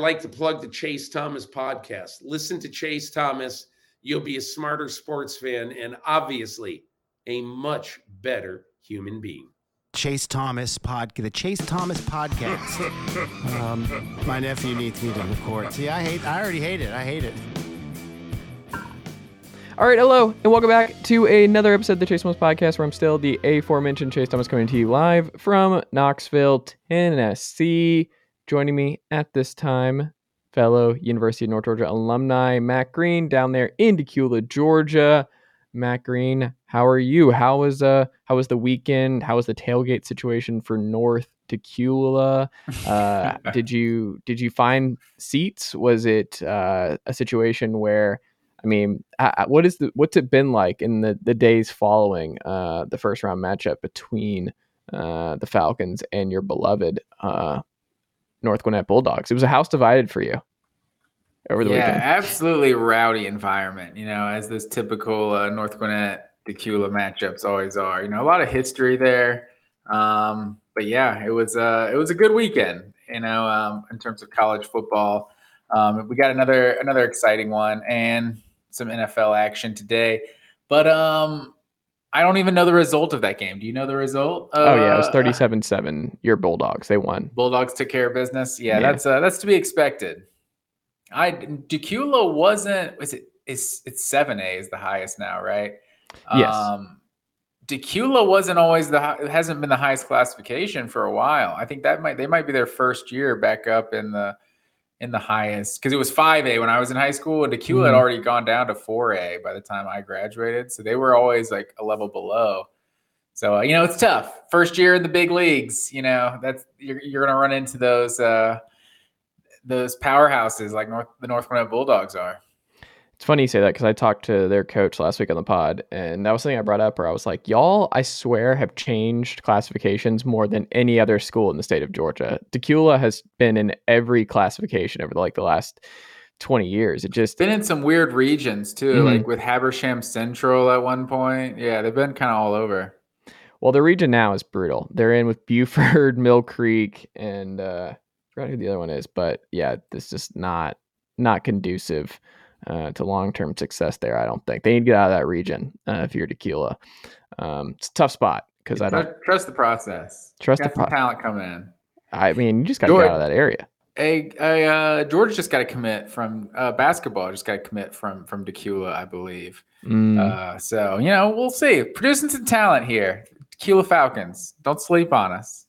like to plug the Chase Thomas podcast. Listen to Chase Thomas. You'll be a smarter sports fan and obviously a much better human being. Chase Thomas pod, the Chase Thomas podcast. um, my nephew needs me to record. See, I hate. I already hate it. I hate it. All right, hello, and welcome back to another episode of the Chase Thomas podcast, where I'm still the aforementioned Chase Thomas coming to you live from Knoxville, Tennessee. Joining me at this time, fellow University of North Georgia alumni Matt Green down there in Dacula, Georgia. Matt Green, how are you? How was uh how was the weekend? How was the tailgate situation for North Dacula? Uh, did you did you find seats? Was it uh, a situation where I mean, what is the what's it been like in the the days following uh, the first round matchup between uh, the Falcons and your beloved uh, North Gwinnett Bulldogs? It was a house divided for you over the yeah, weekend. absolutely rowdy environment. You know, as this typical uh, North Gwinnett Dacula matchups always are. You know, a lot of history there. Um, but yeah, it was uh, it was a good weekend. You know, um, in terms of college football, um, we got another another exciting one and some NFL action today. But um, I don't even know the result of that game. Do you know the result? oh yeah, it was 37-7. Your Bulldogs, they won. Bulldogs took care of business. Yeah, yeah. that's uh, that's to be expected. I Dacula wasn't. Was it? It's it's seven A is the highest now, right? Yes. Um, wasn't always the. It hasn't been the highest classification for a while. I think that might they might be their first year back up in the in the highest because it was 5A when I was in high school, and Dacula mm-hmm. had already gone down to 4A by the time I graduated. So they were always like a level below. So uh, you know it's tough. First year in the big leagues, you know that's you're, you're going to run into those uh, those powerhouses like North the North Gwinnett Bulldogs are. It's funny you say that because I talked to their coach last week on the pod, and that was something I brought up where I was like, y'all, I swear, have changed classifications more than any other school in the state of Georgia. Dacula has been in every classification over the, like the last 20 years. It just been in some weird regions too, mm-hmm. like with Habersham Central at one point. Yeah, they've been kind of all over. Well, the region now is brutal. They're in with Buford, Mill Creek, and uh, I forgot who the other one is, but yeah, this is just not not conducive uh, to long term success there. I don't think they need to get out of that region uh, if you're Dacula. Um, it's a tough spot because I don't trust the process. Trust the pro- talent coming in. I mean, you just got to get out of that area. A, a uh, Georgia just got to commit from uh, basketball. Just got to commit from from Dacula, I believe. Mm. Uh, so you know, we'll see. Producing some talent here, Dacula Falcons. Don't sleep on us.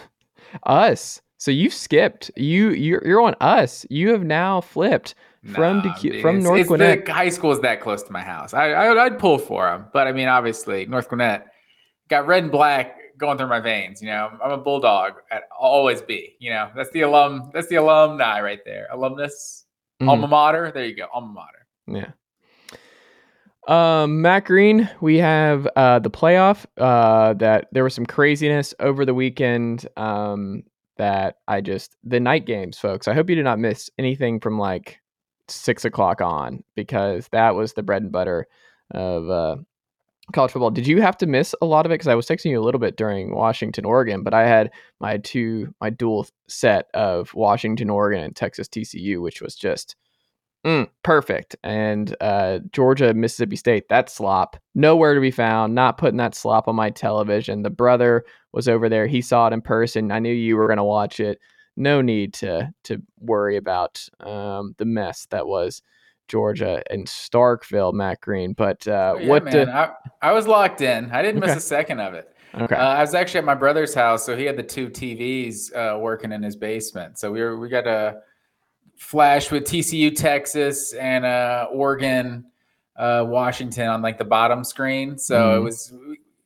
us. So you skipped. You you're, you're on us. You have now flipped from nah, DQ, from North it's Gwinnett. The high school is that close to my house. I, I would pull for them, but I mean, obviously, North Gwinnett got red and black going through my veins. You know, I'm a bulldog. At always be. You know, that's the alum. That's the alumni right there. Alumnus, mm-hmm. alma mater. There you go, alma mater. Yeah. Um, Matt Green, we have uh, the playoff. Uh, that there was some craziness over the weekend. Um, that I just the night games, folks. I hope you did not miss anything from like six o'clock on because that was the bread and butter of uh, college football. Did you have to miss a lot of it? Because I was texting you a little bit during Washington, Oregon, but I had my two my dual set of Washington, Oregon, and Texas TCU, which was just Mm, perfect. And uh, Georgia, Mississippi State, that slop, nowhere to be found. Not putting that slop on my television. The brother was over there. He saw it in person. I knew you were going to watch it. No need to to worry about um, the mess that was Georgia and Starkville, Matt Green. But uh, oh, yeah, what? Man. Did... I, I was locked in. I didn't okay. miss a second of it. Okay. Uh, I was actually at my brother's house, so he had the two TVs uh, working in his basement. So we were we got a flash with TCU, Texas, and uh, Oregon, uh, Washington on like the bottom screen. So mm. it mm-hmm. was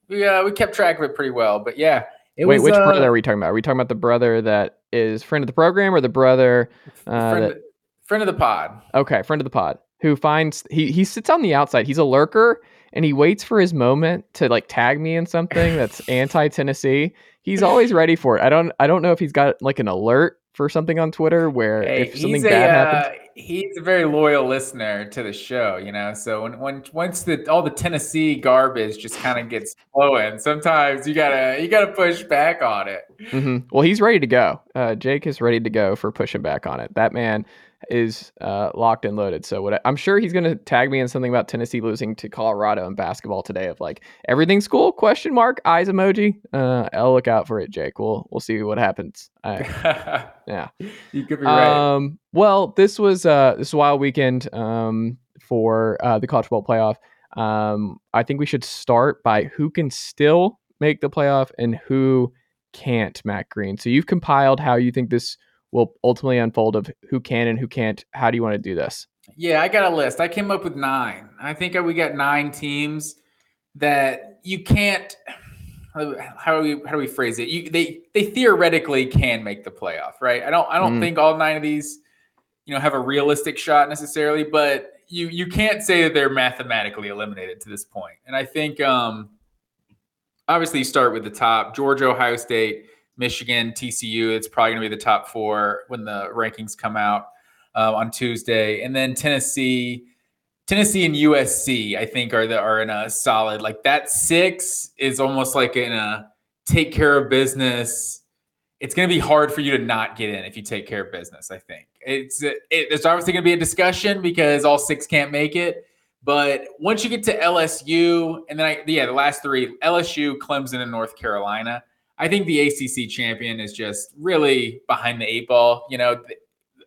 we uh, we kept track of it pretty well. But yeah, Wait, was, which uh, brother are we talking about? Are we talking about the brother that is friend of the program or the brother uh, friend, that, friend of the pod? Okay, friend of the pod who finds he he sits on the outside. He's a lurker and he waits for his moment to like tag me in something that's anti Tennessee. He's always ready for it. I don't I don't know if he's got like an alert for something on Twitter where Hey, if something he's a bad uh, happens, he's a very loyal listener to the show, you know. So when when once the all the Tennessee garbage just kind of gets flowing, sometimes you gotta you gotta push back on it. Mhm. well, he's ready to go. Uh, Jake is ready to go for pushing back on it. That man is uh, locked and loaded. So what I, I'm sure he's going to tag me in something about Tennessee losing to Colorado in basketball today. Of like everything's cool? Question mark eyes emoji. Uh, I'll look out for it, Jake. We'll we'll see what happens. I, yeah. you could be right. Um, well, this was uh, this wild weekend um, for uh, the college football playoff. Um, I think we should start by who can still make the playoff and who can't. Matt Green. So you've compiled how you think this will ultimately unfold of who can and who can't. How do you want to do this? Yeah, I got a list. I came up with nine. I think we got nine teams that you can't. How do we how do we phrase it? You they they theoretically can make the playoff, right? I don't I don't Mm. think all nine of these, you know, have a realistic shot necessarily, but you you can't say that they're mathematically eliminated to this point. And I think um obviously you start with the top Georgia, Ohio State, Michigan, TCU. It's probably going to be the top four when the rankings come out uh, on Tuesday, and then Tennessee, Tennessee and USC. I think are the are in a solid like that six is almost like in a take care of business. It's going to be hard for you to not get in if you take care of business. I think it's it, there's obviously going to be a discussion because all six can't make it. But once you get to LSU, and then I, yeah, the last three LSU, Clemson, and North Carolina, I think the ACC champion is just really behind the eight ball. You know,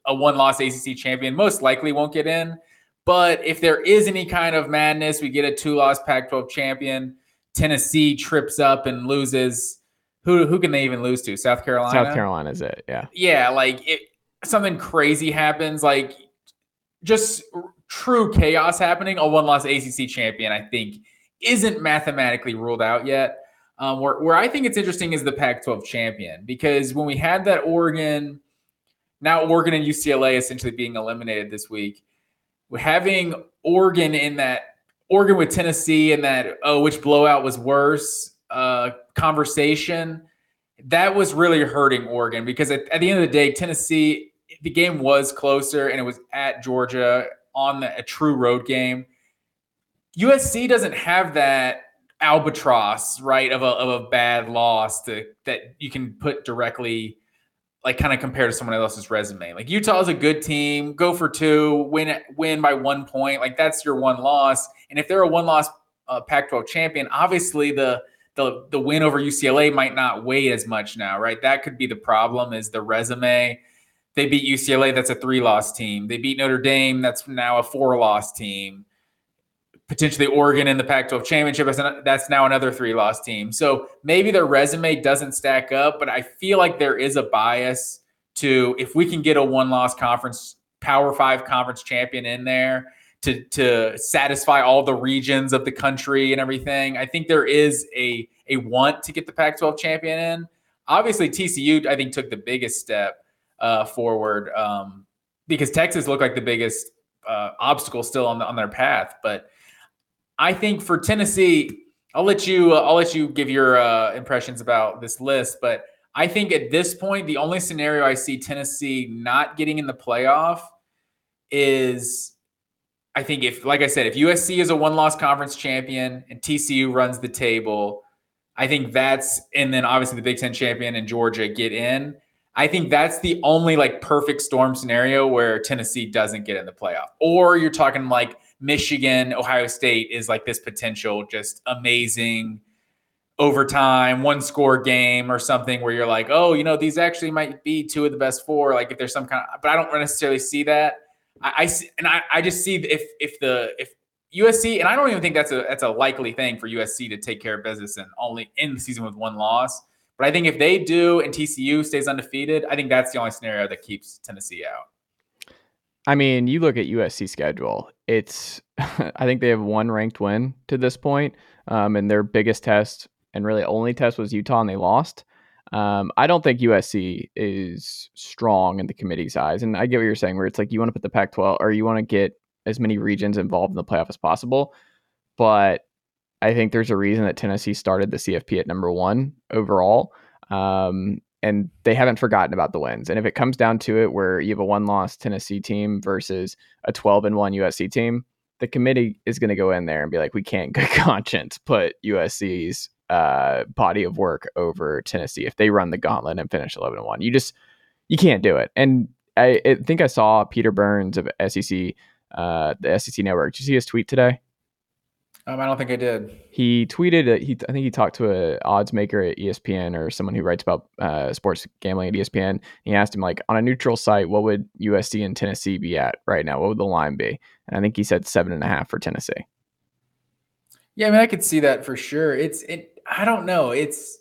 a one loss ACC champion most likely won't get in. But if there is any kind of madness, we get a two loss Pac 12 champion. Tennessee trips up and loses. Who, who can they even lose to? South Carolina? South Carolina is it? Yeah. yeah, like it, something crazy happens, like just true chaos happening. A one loss ACC champion, I think, isn't mathematically ruled out yet. Um, where, where I think it's interesting is the Pac 12 champion because when we had that Oregon, now Oregon and UCLA essentially being eliminated this week, having Oregon in that Oregon with Tennessee and that, oh, which blowout was worse uh, conversation that was really hurting Oregon because at, at, the end of the day, Tennessee, the game was closer and it was at Georgia on the, a true road game. USC doesn't have that albatross, right, of a, of a bad loss to, that you can put directly, like kind of compare to someone else's resume. Like Utah is a good team, go for two, win win by one point. Like that's your one loss. And if they're a one loss uh, Pac-12 champion, obviously the the the win over UCLA might not weigh as much now, right? That could be the problem is the resume. They beat UCLA, that's a three-loss team. They beat Notre Dame, that's now a four-loss team. Potentially Oregon in the Pac-12 championship, that's now another three-loss team. So maybe their resume doesn't stack up, but I feel like there is a bias to if we can get a one-loss conference, Power Five conference champion in there, to to satisfy all the regions of the country and everything. I think there is a a want to get the Pac-12 champion in. Obviously, TCU I think took the biggest step uh, forward um, because Texas looked like the biggest uh, obstacle still on the, on their path. But I think for Tennessee, I'll let you uh, I'll let you give your uh, impressions about this list. But I think at this point, the only scenario I see Tennessee not getting in the playoff is I think if, like I said, if USC is a one loss conference champion and TCU runs the table, I think that's, and then obviously the Big Ten champion and Georgia get in. I think that's the only like perfect storm scenario where Tennessee doesn't get in the playoff. Or you're talking like Michigan, Ohio State is like this potential just amazing overtime, one score game or something where you're like, oh, you know, these actually might be two of the best four. Like if there's some kind of, but I don't necessarily see that. I, I see, and I, I just see if if the if USC and I don't even think that's a that's a likely thing for USC to take care of business and only in the season with one loss. But I think if they do and TCU stays undefeated, I think that's the only scenario that keeps Tennessee out. I mean, you look at USC schedule. It's I think they have one ranked win to this point, um, and their biggest test and really only test was Utah, and they lost. Um, I don't think USC is strong in the committee's eyes, and I get what you're saying, where it's like you want to put the Pac-12 or you want to get as many regions involved in the playoff as possible, but I think there's a reason that Tennessee started the CFP at number one overall. Um, and they haven't forgotten about the wins. And if it comes down to it, where you have a one loss Tennessee team versus a 12 and one USC team, the committee is going to go in there and be like, we can't good conscience put USC's uh, body of work over Tennessee if they run the gauntlet and finish 11 and one. You just you can't do it. And I, I think I saw Peter Burns of SEC, uh, the SEC network. Did you see his tweet today? Um, I don't think I did. He tweeted. He I think he talked to a odds maker at ESPN or someone who writes about uh, sports gambling at ESPN. He asked him like on a neutral site, what would USC and Tennessee be at right now? What would the line be? And I think he said seven and a half for Tennessee. Yeah, I mean, I could see that for sure. It's it. I don't know. It's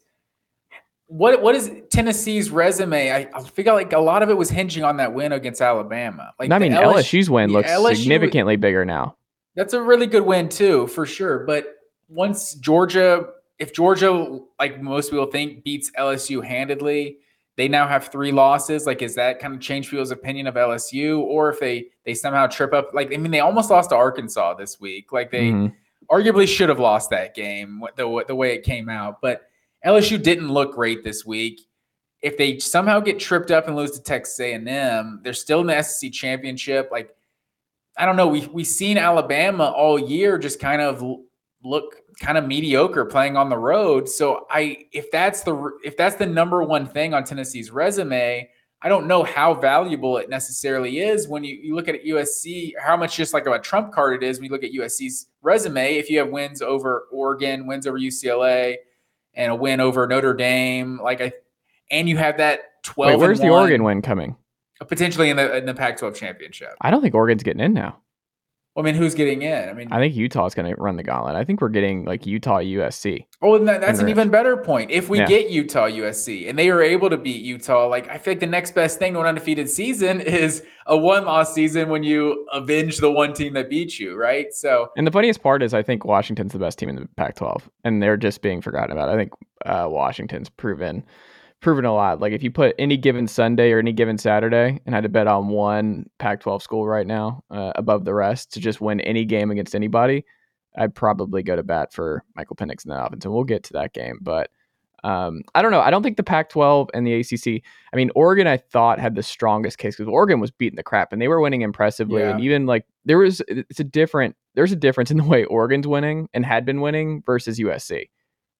what what is Tennessee's resume? I, I figure like a lot of it was hinging on that win against Alabama. Like I mean, LSU, LSU's win looks LSU significantly bigger now. That's a really good win too, for sure. But once Georgia, if Georgia, like most people think, beats LSU handedly, they now have three losses. Like, is that kind of change people's opinion of LSU? Or if they they somehow trip up, like I mean, they almost lost to Arkansas this week. Like they Mhm. arguably should have lost that game the the way it came out. But LSU didn't look great this week. If they somehow get tripped up and lose to Texas A&M, they're still in the SEC championship. Like I don't know. We we've seen Alabama all year just kind of look kind of mediocre playing on the road. So I if that's the if that's the number one thing on Tennessee's resume, I don't know how valuable it necessarily is when you, you look at USC, how much just like a trump card it is when you look at USC's resume. If you have wins over Oregon, wins over UCLA, and a win over Notre Dame, like I and you have that 12 Wait, where's the Oregon win coming? Potentially in the in the Pac-12 championship. I don't think Oregon's getting in now. Well, I mean, who's getting in? I mean, I think Utah's going to run the gauntlet. I think we're getting like Utah, USC. Oh, and that, that's an even better point. If we Yeah. get Utah USC and they are able to beat Utah, like I think like the next best thing to an undefeated season is a one loss season when you avenge the one team that beat you, right? So And the funniest part is, I think Washington's the best team in the Pac-12, and they're just being forgotten about. I think uh, Washington's proven proven a lot. Like if you put any given Sunday or any given Saturday and had to bet on one Pac-12 school right now uh, above the rest to just win any game against anybody, I'd probably go to bat for Michael Penix in that offense, and we'll get to that game. But um, I don't know. I don't think the Pac-12 and the ACC. I mean, Oregon, I thought had the strongest case because Oregon was beating the crap, and they were winning impressively. Yeah. And even like there was, it's a different. There's a difference in the way Oregon's winning and had been winning versus USC.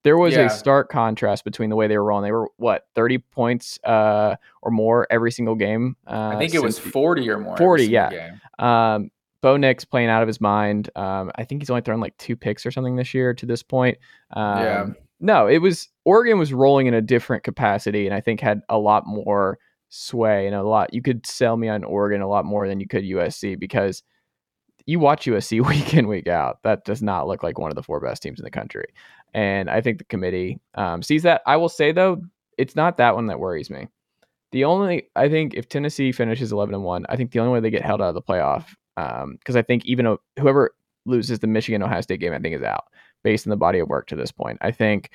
There was Yeah. a stark contrast between the way they were rolling. They were what 30 points uh, or more every single game. Uh, I think it was 40 or more. 40, single yeah. um, Bo Nix playing out of his mind. Um, I think he's only thrown like two picks or something this year to this point. Um, Yeah. No, it was Oregon was rolling in a different capacity, and I think had a lot more sway and a lot. You could sell me on Oregon a lot more than you could USC because you watch USC week in week out. That does not look like one of the four best teams in the country, and I think the committee um, sees that. I will say though, it's not that one that worries me. The only I think if Tennessee finishes eleven and one, I think the only way they get held out of the playoff, because I think even whoever loses the Michigan Ohio State game, I think is out based on the body of work to this point. I think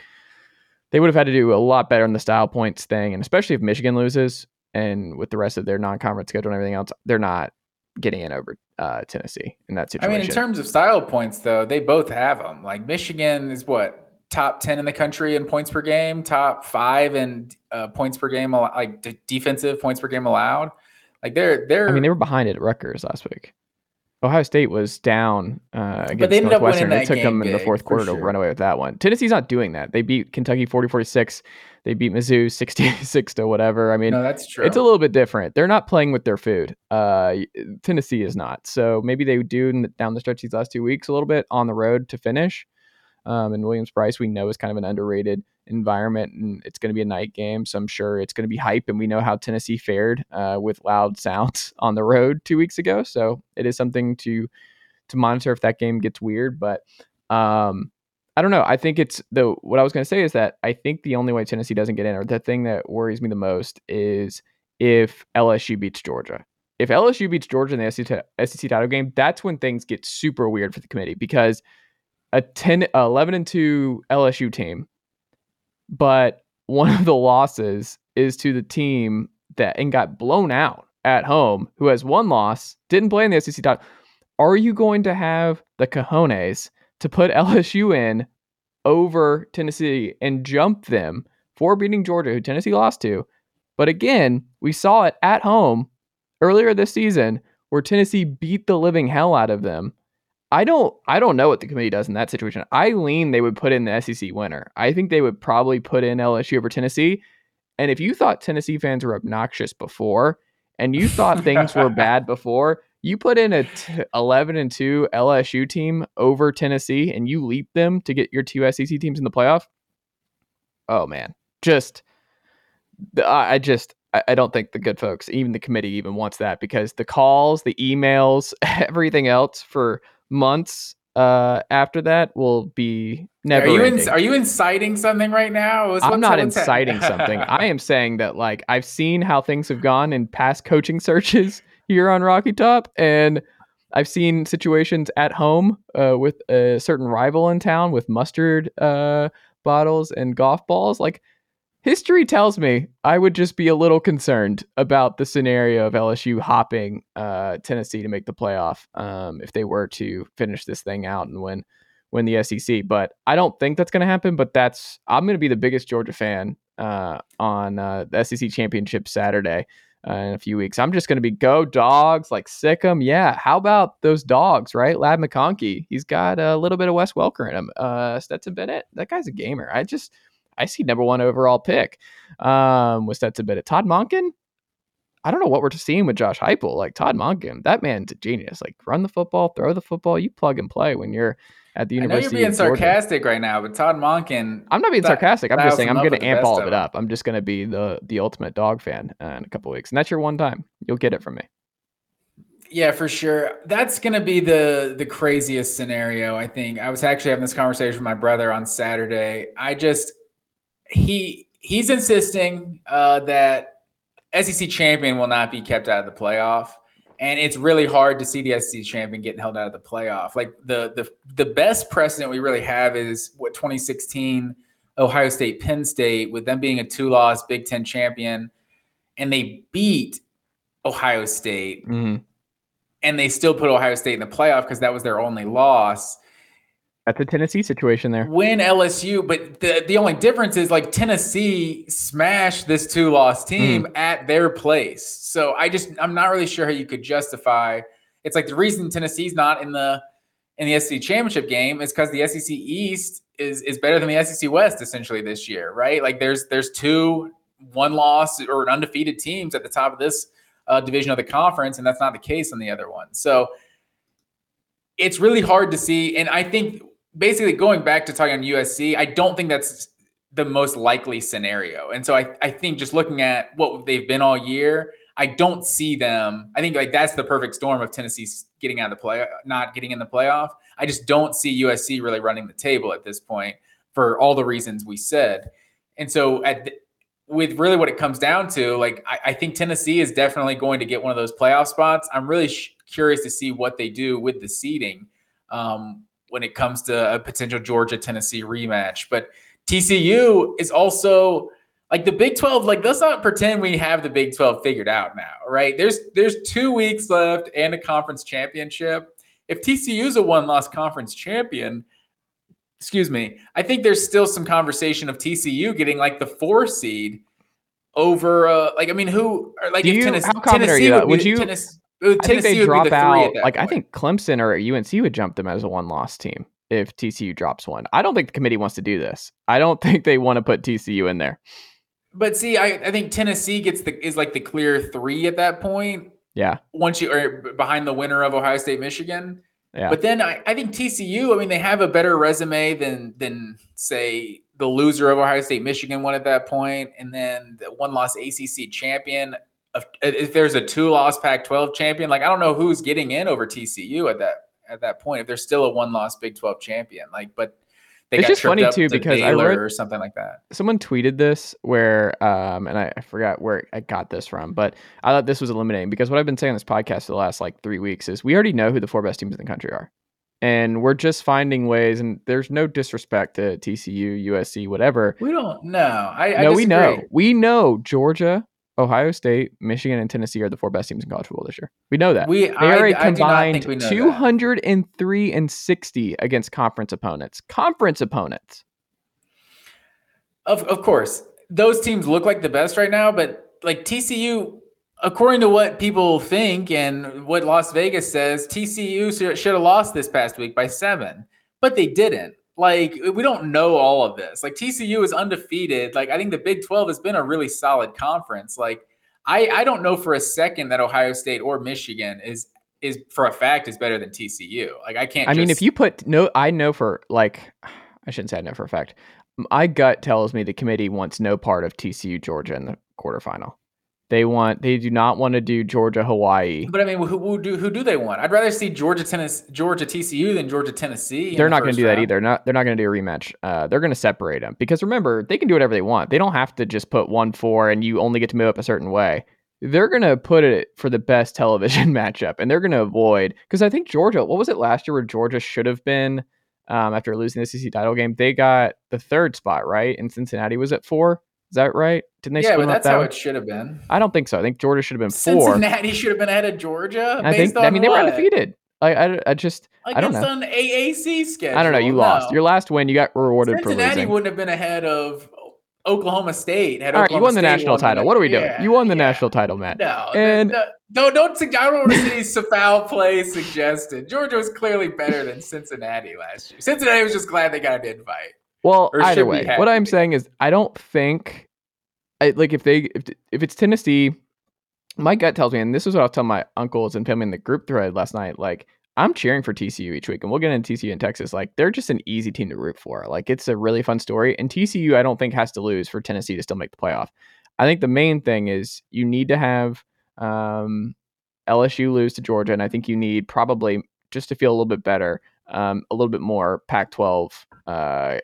they would have had to do a lot better in the style points thing, and especially if Michigan loses and with the rest of their non-conference schedule and everything else, they're not getting in over uh, Tennessee in that situation. I mean, in terms of style points, though, they both have them. Like Michigan is what top 10 in the country in points per game, top five in uh, points per game, like d- defensive points per game allowed. Like they're they're. I mean, they were behind it at Rutgers last week. Ohio State was down uh, against they ended up winning Northwestern. It took them in the fourth quarter to run away with that one. Tennessee's not doing that. They beat Kentucky 40-46. They beat Mizzou 66 to whatever. I mean, no, that's true. it's a little bit different. They're not playing with their food. Uh, Tennessee is not. So maybe they do down the stretch these last two weeks a little bit on the road to finish. Um, and Williams-Brice, we know is kind of an underrated environment, and it's going to be a night game, so I'm sure it's going to be hype. And we know how Tennessee fared uh, with loud sounds on the road two weeks ago, so it is something to to monitor if that game gets weird. But um, I don't know. I think it's the what I was going to say is that I think the only way Tennessee doesn't get in, or the thing that worries me the most, is if LSU beats Georgia. If LSU beats Georgia in the SEC, SEC title game, that's when things get super weird for the committee because a 10, 11 and 2 LSU team, but one of the losses is to the team that and got blown out at home, who has one loss, didn't play in the SEC title. Are you going to have the cojones to put LSU in over Tennessee and jump them for beating Georgia, who Tennessee lost to, But again, we saw it at home earlier this season where Tennessee beat the living hell out of them. I don't I don't know what the committee does in that situation. I lean they would put in the SEC winner. I think they would probably put in LSU over Tennessee. And if you thought Tennessee fans were obnoxious before and you thought things were bad before, you put in a t- 11 and 2 LSU team over Tennessee and you leap them to get your two SEC teams in the playoff. Oh man, just I just I don't think the good folks, even the committee, even wants that because the calls, the emails, everything else for months uh, after that will be never. Are you in, are you inciting something right now? What's, I'm not inciting something. I am saying that like I've seen how things have gone in past coaching searches here on Rocky Top, and I've seen situations at home uh, with a certain rival in town with mustard uh, bottles and golf balls. Like history tells me I would just be a little concerned about the scenario of LSU hopping uh, Tennessee to make the playoff um, if they were to finish this thing out and win win the SEC. But I don't think that's going to happen. But that's I'm going to be the biggest Georgia fan uh, on uh, the SEC championship Saturday. Uh, in a few weeks, I'm just going to be go dogs like sick 'em. Yeah, how about those dogs, right? Ladd McConkey, he's got a little bit of Wes Welker in him. Uh, Stetson Bennett, that guy's a gamer. I just I see number one overall pick um, with Stetson Bennett. Todd Monken, I don't know what we're seeing with Josh Heupel. Like Todd Monken, that man's a genius. Like run the football, throw the football, you plug and play when you're at the University. I know you're being sarcastic right now, but Todd Monken. I'm not being sarcastic. I'm just saying I'm going to amp all of it up. I'm just going to be the the ultimate dog fan uh, in a couple weeks, and that's your one time. You'll get it from me. Yeah, for sure. That's going to be the the craziest scenario. I think I was actually having this conversation with my brother on Saturday. I just he he's insisting uh, that SEC champion will not be kept out of the playoff, and it's really hard to see the SEC champion getting held out of the playoff. Like the the the best precedent we really have is what 2016 Ohio State Penn State with them being a two loss Big Ten champion, and they beat Ohio State, mm-hmm. and they still put Ohio State in the playoff because that was their only loss. That's a Tennessee situation there. Win LSU, but the, the only difference is like Tennessee smashed this two loss team mm. at their place. So I just I'm not really sure how you could justify. It's like the reason Tennessee's not in the in the SEC championship game is because the SEC East is is better than the SEC West essentially this year, right? Like there's there's two one loss or undefeated teams at the top of this uh, division of the conference, and that's not the case on the other one. So it's really hard to see. And I think basically going back to talking on USC, I don't think that's the most likely scenario. And so I, I think just looking at what they've been all year, I don't see them. I think like that's the perfect storm of Tennessee getting out of the play, not getting in the playoff. I just don't see USC really running the table at this point for all the reasons we said. And so at the, with really what it comes down to, like I, I, think Tennessee is definitely going to get one of those playoff spots. I'm really sh- curious to see what they do with the seeding. Um, when it comes to a potential Georgia Tennessee rematch. But TCU is also like the Big 12, like let's not pretend we have the Big 12 figured out now, right? There's there's two weeks left and a conference championship. If TCU is a one-loss conference champion, excuse me, I think there's still some conversation of TCU getting like the four seed over uh like I mean who like Do if you, Tennessee, how confident Tennessee are you? Would, would you Tennessee, Uh, I think they drop out. Like point. I think Clemson or UNC would jump them as a one-loss team if TCU drops one. I don't think the committee wants to do this. I don't think they want to put TCU in there. But see, I, I think Tennessee gets the is like the clear three at that point. Yeah. Once you are behind the winner of Ohio State, Michigan. Yeah. But then I, I think TCU, I mean, they have a better resume than than say the loser of Ohio State, Michigan won at that point, and then the one loss ACC champion if there's a two loss Pac 12 champion, like I don't know who's getting in over TCU at that at that point. If there's still a one loss Big 12 champion, like, but it's just funny too to because Baylor I read or something like that. Someone tweeted this where, um, and I, I, forgot where I got this from, but I thought this was eliminating because what I've been saying on this podcast for the last like three weeks is we already know who the four best teams in the country are, and we're just finding ways. And there's no disrespect to TCU, USC, whatever. We don't know. I, I no, we know. We know Georgia, Ohio State, Michigan, and Tennessee are the four best teams in college football this year. We know that. We they are I, a combined 203 and 60 against conference opponents. Conference opponents. Of of course, those teams look like the best right now, but like TCU, according to what people think and what Las Vegas says, TCU should have lost this past week by seven, but they didn't. Like we don't know all of this. Like TCU is undefeated. Like I think the Big 12 has been a really solid conference. Like I I don't know for a second that Ohio State or Michigan is is for a fact is better than TCU. Like I can't. I mean, if you put no, I know for like, I shouldn't say I know for a fact. My gut tells me the committee wants no part of TCU Georgia in the quarterfinal. They want they do not want to do Georgia Hawaii. But I mean, who, who do who do they want? I'd rather see Georgia Tennessee Georgia TCU than Georgia Tennessee. They're the not going to do round. that either. Not they're not going to do a rematch. Uh, they're going to separate them because remember they can do whatever they want. They don't have to just put one four and you only get to move up a certain way. They're going to put it for the best television matchup, and they're going to avoid because I think Georgia. What was it last year where Georgia should have been um, after losing the SEC title game? They got the third spot right, and Cincinnati was at four. Is that right? Didn't they? Yeah, but that's that how it should have been. I don't think so. I think Georgia should have been four. Cincinnati should have been ahead of Georgia. I think. I mean, they were undefeated. I, I, I just. I don't Against know. an AAC schedule. I don't know. You lost your last win. You got rewarded for Cincinnati losing. wouldn't have been ahead of Oklahoma State. Had All right, you won the State national won the- title. What are we doing? Yeah, you won the yeah. national title, Matt. No, And- no, don't don't. sug- I don't want to see foul play suggested. Georgia was clearly better than Cincinnati last year. Cincinnati was just glad they got an invite. Well, either way, what I'm saying is, I don't think, I, like, if they, if, if it's Tennessee, my gut tells me, and this is what I'll tell my uncles and family in the group thread last night. Like, I'm cheering for TCU each week, and we'll get into TCU in Texas. Like, they're just an easy team to root for. Like, it's a really fun story, and TCU, I don't think has to lose for Tennessee to still make the playoff. I think the main thing is you need to have um, LSU lose to Georgia, and I think you need probably just to feel a little bit better, um, a little bit more Pac-12 uh,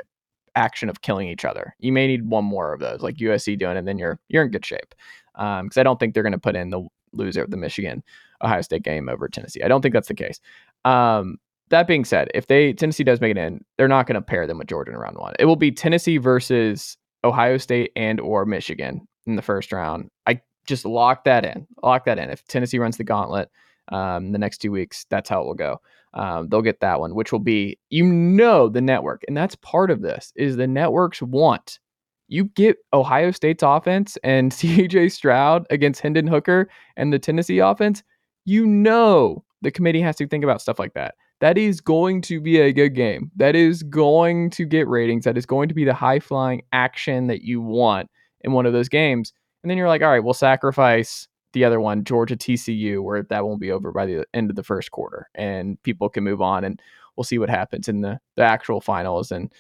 action of killing each other. You may need one more of those, like USC doing, and then you're you're in good shape. Because I don't think they're going to put in the loser of the Michigan Ohio State game over Tennessee. I don't think that's the case. Um, that being said, if they Tennessee does make it in, they're not going to pair them with Georgia in round one. It will be Tennessee versus Ohio State and or Michigan in the first round. I just lock that in. Lock that in. If Tennessee runs the gauntlet um, the next two weeks, that's how it will go. Um, they'll get that one, which will be you know the network, and that's part of this is the networks want you get Ohio State's offense and CJ Stroud against Hendon Hooker and the Tennessee offense. You know the committee has to think about stuff like that. That is going to be a good game. That is going to get ratings. That is going to be the high flying action that you want in one of those games. And then you're like, all right, we'll sacrifice the other one, Georgia TCU, where that won't be over by the end of the first quarter and people can move on and we'll see what happens in the, the actual finals and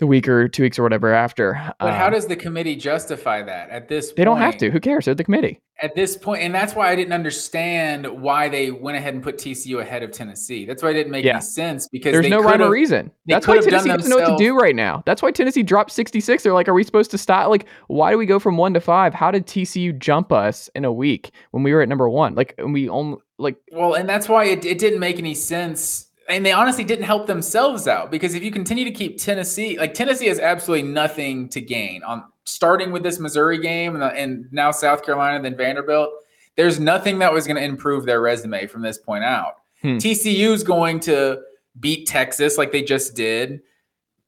the week or two weeks or whatever after. But how Uh, does the committee justify that at this? Point? They don't have to. Who cares? They're the committee. at this point, and that's why I didn't understand why they went ahead and put TCU ahead of Tennessee. That's why it didn't make Yeah. any sense because There's no rhyme or reason. That's why Tennessee doesn't know what to do right now. That's why Tennessee dropped 66. They're like, are we supposed to stop? Like, why do we go from one to five? How did TCU jump us in a week when we were at number one? Like, and we only like Well, and that's why it, it didn't make any sense. And they honestly didn't help themselves out because if you continue to keep Tennessee, like Tennessee has absolutely nothing to gain on starting with this Missouri game and, and now South Carolina, then Vanderbilt. There's nothing that was going to improve their resume from this point out. Hmm. TCU is going to beat Texas like they just did.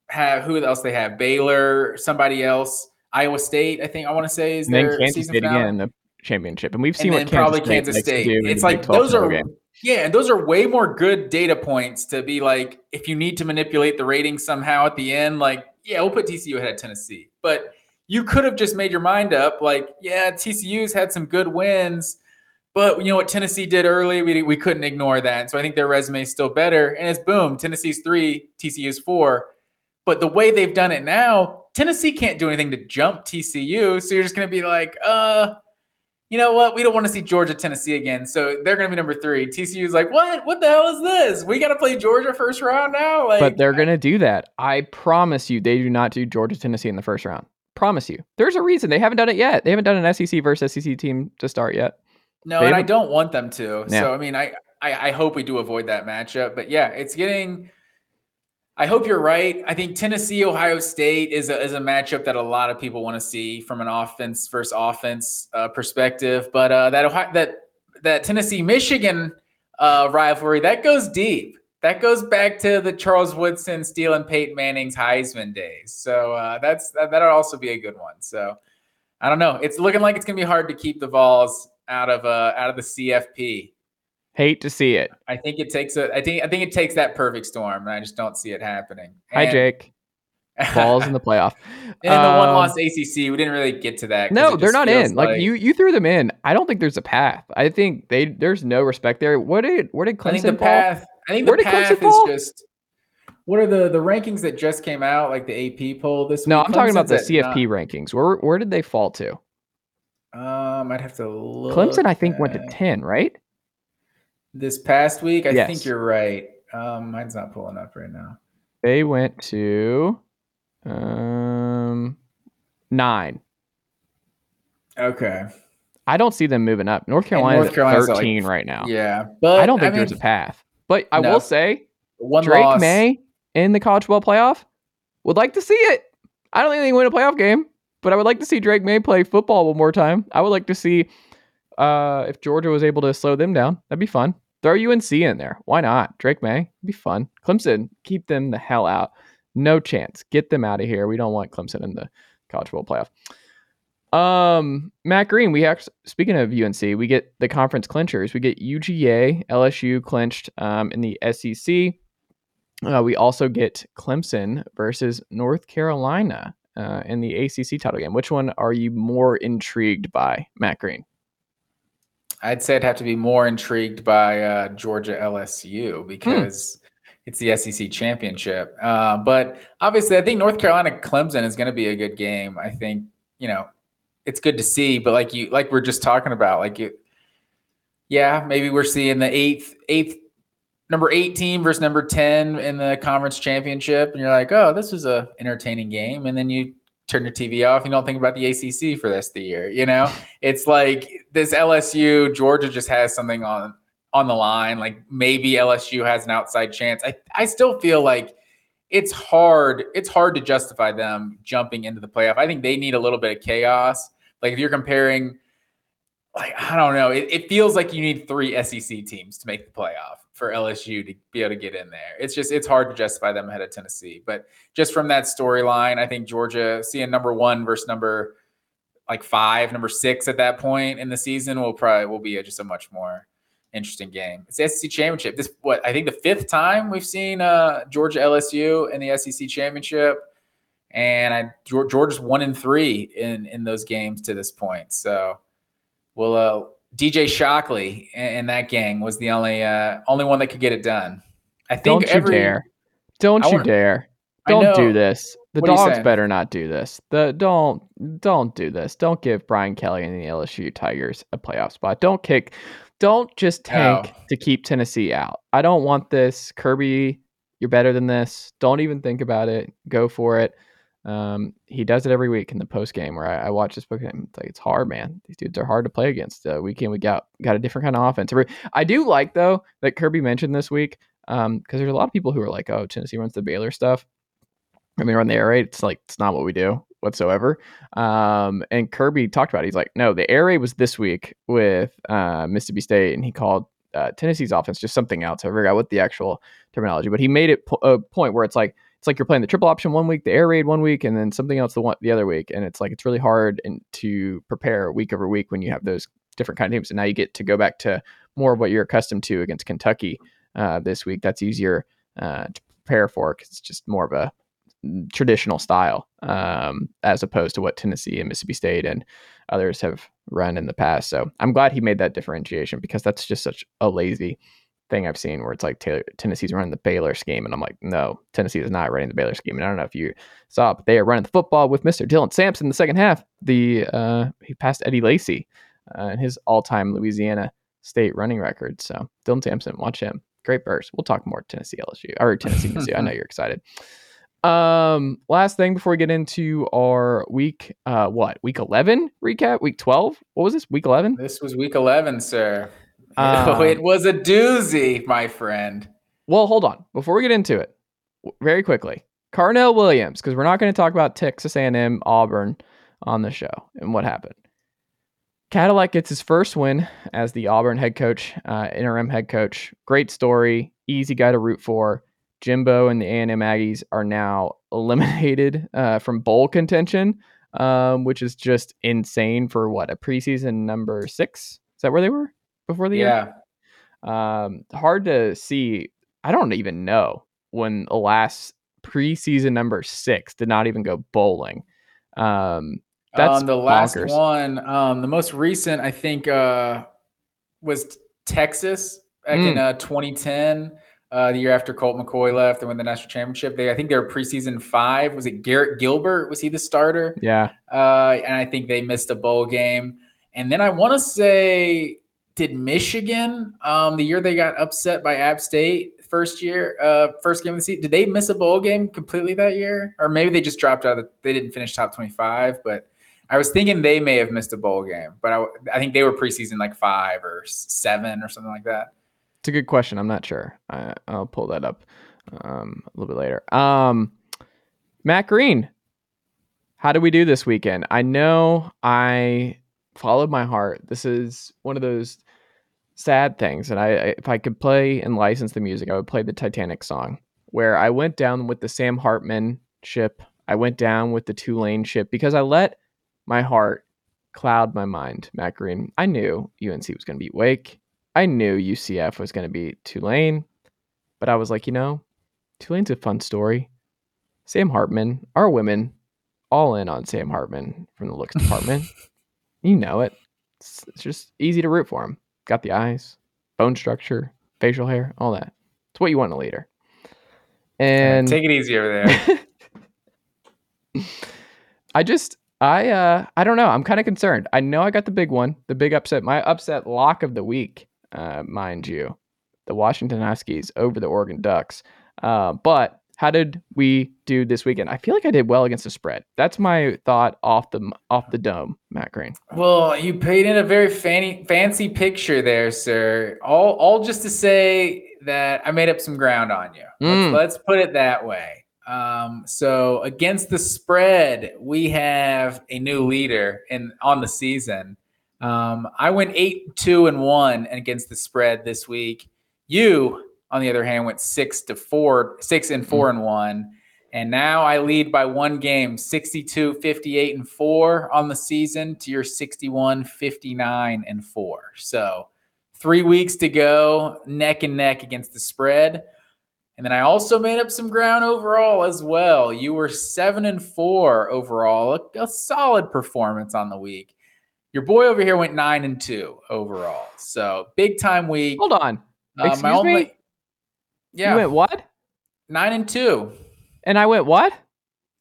Have who else they have? Baylor, somebody else, Iowa State. I think I want to say is and their Kansas season State again the championship. And we've seen and what Kansas probably State Kansas State. do It's like those are game. Yeah, and those are way more good data points to be like if you need to manipulate the rating somehow at the end, like yeah, we'll put TCU ahead of Tennessee. But you could have just made your mind up, like yeah, TCU's had some good wins, but you know what Tennessee did early, we we couldn't ignore that. So I think their resume is still better, and it's boom, Tennessee's three, TCU's four. But the way they've done it now, Tennessee can't do anything to jump TCU. So you're just going to be like, uh, you know what? We don't want to see Georgia, Tennessee again. So they're going to be number three. TCU's like, what? What the hell is this? We got to play Georgia first round now? Like, but they're going to do that. I promise you, they do not do Georgia Tennessee in the first round. Promise you. There's a reason they haven't done it yet. They haven't done an SEC versus SEC team to start yet. no, they and I haven't- don't want them to. Yeah. So I mean, I, I I hope we do avoid that matchup. But yeah, it's getting. I hope you're right. I think Tennessee Ohio State is a, is a matchup that a lot of people want to see from an offense versus offense uh, perspective. But uh, that Ohio, that that Tennessee Michigan uh, rivalry that goes deep. That goes back to the Charles Woodson, Steele, and Peyton Manning's Heisman days. So uh, that's that, that'll also be a good one. So I don't know. It's looking like it's gonna be hard to keep the Vols out of uh out of the CFP. Hate to see it. I think it takes a. I think I think it takes that perfect storm, and I just don't see it happening. Hi, And- Jake. Vols in the playoff. And the one Um, loss ACC, we didn't really get to that. No, they're not in. Like, you, you threw them in. I don't think there's a path. I think they there's no respect there. What did where did Clemson I think the fall? path. I think Where the did Clemson path is fall? just. What are the the rankings that just came out? Like the AP poll this No, week. I'm talking about the CFP rankings. Where where did they fall to? Um, I'd have to look. Clemson, I think, went to ten, right? This past week. I Yes. think you're right. Um, mine's not pulling up right now. They went to um nine. Okay. I don't see them moving up. North Carolina North Carolina's at, like, 13 right now. Yeah, but I don't think there's mean, a path. But I No. will say one Drake loss. May in the college football playoff would like to see it. I don't think they win a playoff game, but I would like to see Drake Maye play football one more time. I would like to see uh, if Georgia was able to slow them down. That'd be fun. Throw UNC in there. Why not? Drake Maye. Be fun. Clemson, keep them the hell out. No chance. Get them out of here. We don't want Clemson in the college bowl playoff. Um, Matt Green, we speaking of UNC, we get the conference clinchers. We get UGA, LSU clinched um, in the SEC. Uh, we also get Clemson versus North Carolina uh, in the ACC title game. Which one are you more intrigued by, Matt Green? I'd say I'd have to be more intrigued by uh, Georgia LSU because it's the SEC championship. Uh, but obviously, I think North Carolina Clemson is going to be a good game. I think you know it's good to see, but like you like we're just talking about, like you, yeah, maybe we're seeing the eighth eighth number eight team versus number ten in the conference championship, and you're like, oh, this is a entertaining game, and then you turn your TV off, you don't think about the ACC for the rest of the year. You know, it's like this LSU Georgia just has something on on the line. Like maybe LSU has an outside chance. I I still feel like it's hard. It's hard to justify them jumping into the playoff. I think they need a little bit of chaos. Like if you're comparing, like I don't know, it, it feels like you need three SEC teams to make the playoff for LSU to be able to get in there. It's just it's hard to justify them ahead of Tennessee. But just from that storyline, I think Georgia seeing number one versus number like five, number six at that point in the season will probably will be a, just a much more interesting game. It's the SEC championship. This what I think the fifth time we've seen uh, Georgia LSU in the SEC championship, and I Geor- Georgia's one in three in in those games to this point. So, well, uh, DJ Shockley in that gang was the only uh, only one that could get it done. I think Don't you every dare. Don't you dare. Don't do this. The What dogs better not do this. The don't don't do this. Don't give Brian Kelly and the LSU Tigers a playoff spot. Don't kick. Don't just tank to keep Tennessee out. I don't want this. Kirby, you're better than this. Don't even think about it. Go for it. Um, he does it every week in the post game where I, I watch this book and it's like it's hard, man. These dudes are hard to play against. Uh, week in, we got got a different kind of offense. I do like though that Kirby mentioned this week because there's a lot of people who are like, "Oh, Tennessee runs the Baylor stuff." I mean, run the air raid. It's like it's not what we do whatsoever. Um, and Kirby talked about it. He's like, no, the air raid was this week with uh, Mississippi State, and he called uh, Tennessee's offense just something else. I forgot what the actual terminology, but he made it po- a point where it's like it's like you're playing the triple option one week, the air raid one week, and then something else the one the other week, and it's like it's really hard and to prepare week over week when you have those different kind of teams. And now you get to go back to more of what you're accustomed to against Kentucky uh, this week. That's easier uh, to prepare for because it's just more of a traditional style um, as opposed to what Tennessee and Mississippi State and others have run in the past. So I'm glad he made that differentiation because that's just such a lazy thing I've seen where it's like Taylor, Tennessee's running the Baylor scheme. And I'm like, no, Tennessee is not running the Baylor scheme. And I don't know if you saw, but they are running the football with Mr. Dylan Sampson in the second half. The uh, He passed Eddie Lacy uh, in his all time Louisiana State running record. So Dylan Sampson, watch him. Great burst. We'll talk more Tennessee LSU or Tennessee Mizzou. I know you're excited. Um, last thing before we get into our week, uh, what week eleven recap? Week twelve? What was this? Week eleven? This was week 11, sir. Um, it was a doozy, my friend. Well, hold on. Before we get into it, very quickly, Carnell Williams, because we're not going to talk about Texas A&M Auburn on the show and what happened. Cadillac gets his first win as the Auburn head coach, uh, interim head coach. Great story, easy guy to root for. Jimbo and the A&M Aggies are now eliminated uh, from bowl contention. um, which is just insane for what a preseason number six. Is that where they were before the yeah. year? Um, hard to see. I don't even know when the last preseason number six did not even go bowling. Um, that's um, the last bonkers. one. Um, the most recent, I think, uh, was Texas back in Mm. uh, 2010. Uh, the year after Colt McCoy left and won the national championship, they I think they were preseason five. Was it Garrett Gilbert? Was he the starter? Yeah, Uh, and I think they missed a bowl game. And then I want to say, did Michigan, um, the year they got upset by App State, first year, uh, first game of the season, did they miss a bowl game completely that year? Or maybe they just dropped out. Of, they didn't finish top twenty-five. But I was thinking they may have missed a bowl game. But I, I think they were preseason like five or seven or something like that. it's a good question. I'm not sure. I, I'll pull that up um, a little bit later. Um, Matt Green, how do we do this weekend? I know I followed my heart. This is one of those sad things, and I, I if I could play and license the music, I would play the Titanic song. Where I went down with the Sam Hartman ship, I went down with the Tulane ship because I let my heart cloud my mind. Matt Green, I knew UNC was going to beat Wake. I knew UCF was going to beat Tulane, but I was like, you know, Tulane's a fun story. Sam Hartman, our women, all in on Sam Hartman from the looks department. you know it. It's, it's just easy to root for him. Got the eyes, bone structure, facial hair, all that. It's what you want in a leader. And take it easy over there. I just I uh I don't know. I'm kind of concerned. I know I got the big one, the big upset, my upset lock of the week, uh, mind you, the Washington Huskies over the Oregon Ducks. Uh, but how did we do this weekend? I feel like I did well against the spread. That's my thought off the off the dome, Matt Green. Well, you painted a very fancy, fancy picture there, sir. All, all just to say that I made up some ground on you. Mm. Let's, let's put it that way. Um, so against the spread, we have a new leader in on the season. Um, I went eight, two, and one against the spread this week. You, on the other hand, went six to four, six and four and one. And now I lead by one game, 62, 58, and four on the season to your 61, 59, and four. So three weeks to go, neck and neck against the spread. And then I also made up some ground overall as well. You were seven and four overall, a, a solid performance on the week. Your boy over here went nine and two overall. So big time week. Hold on. Uh, Excuse me? Yeah, You went what? nine and two, And I went what?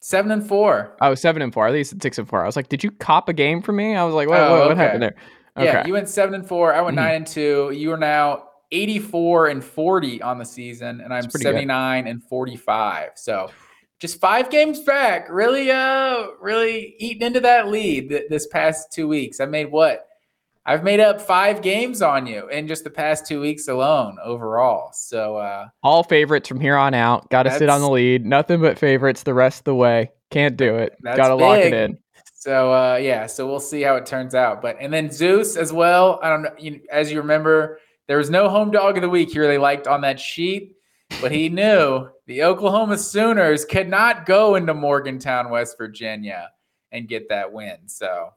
seven and four. I was and four. At least six and four. I was like, did you cop a game for me? I was like, what, Oh, what, what okay. happened there? Okay. Yeah, you went seven and four. I went Mhm. nine and two. You are now 84 and 40 on the season, and I'm That's pretty good. 79 and 45. So just five games back. Really, uh, really eating into that lead th- this past two weeks. I made what? I've made up five games on you in just the past two weeks alone overall. So uh All favorites from here on out. Got to sit on the lead. Nothing but favorites the rest of the way. Can't do it. Got to lock it in. So uh, yeah, so we'll see how it turns out. But and then Zeus as well. I don't know. You, as you remember, there was no home dog of the week here. They liked on that sheet, but he knew the Oklahoma Sooners could not go into Morgantown, West Virginia, and get that win. So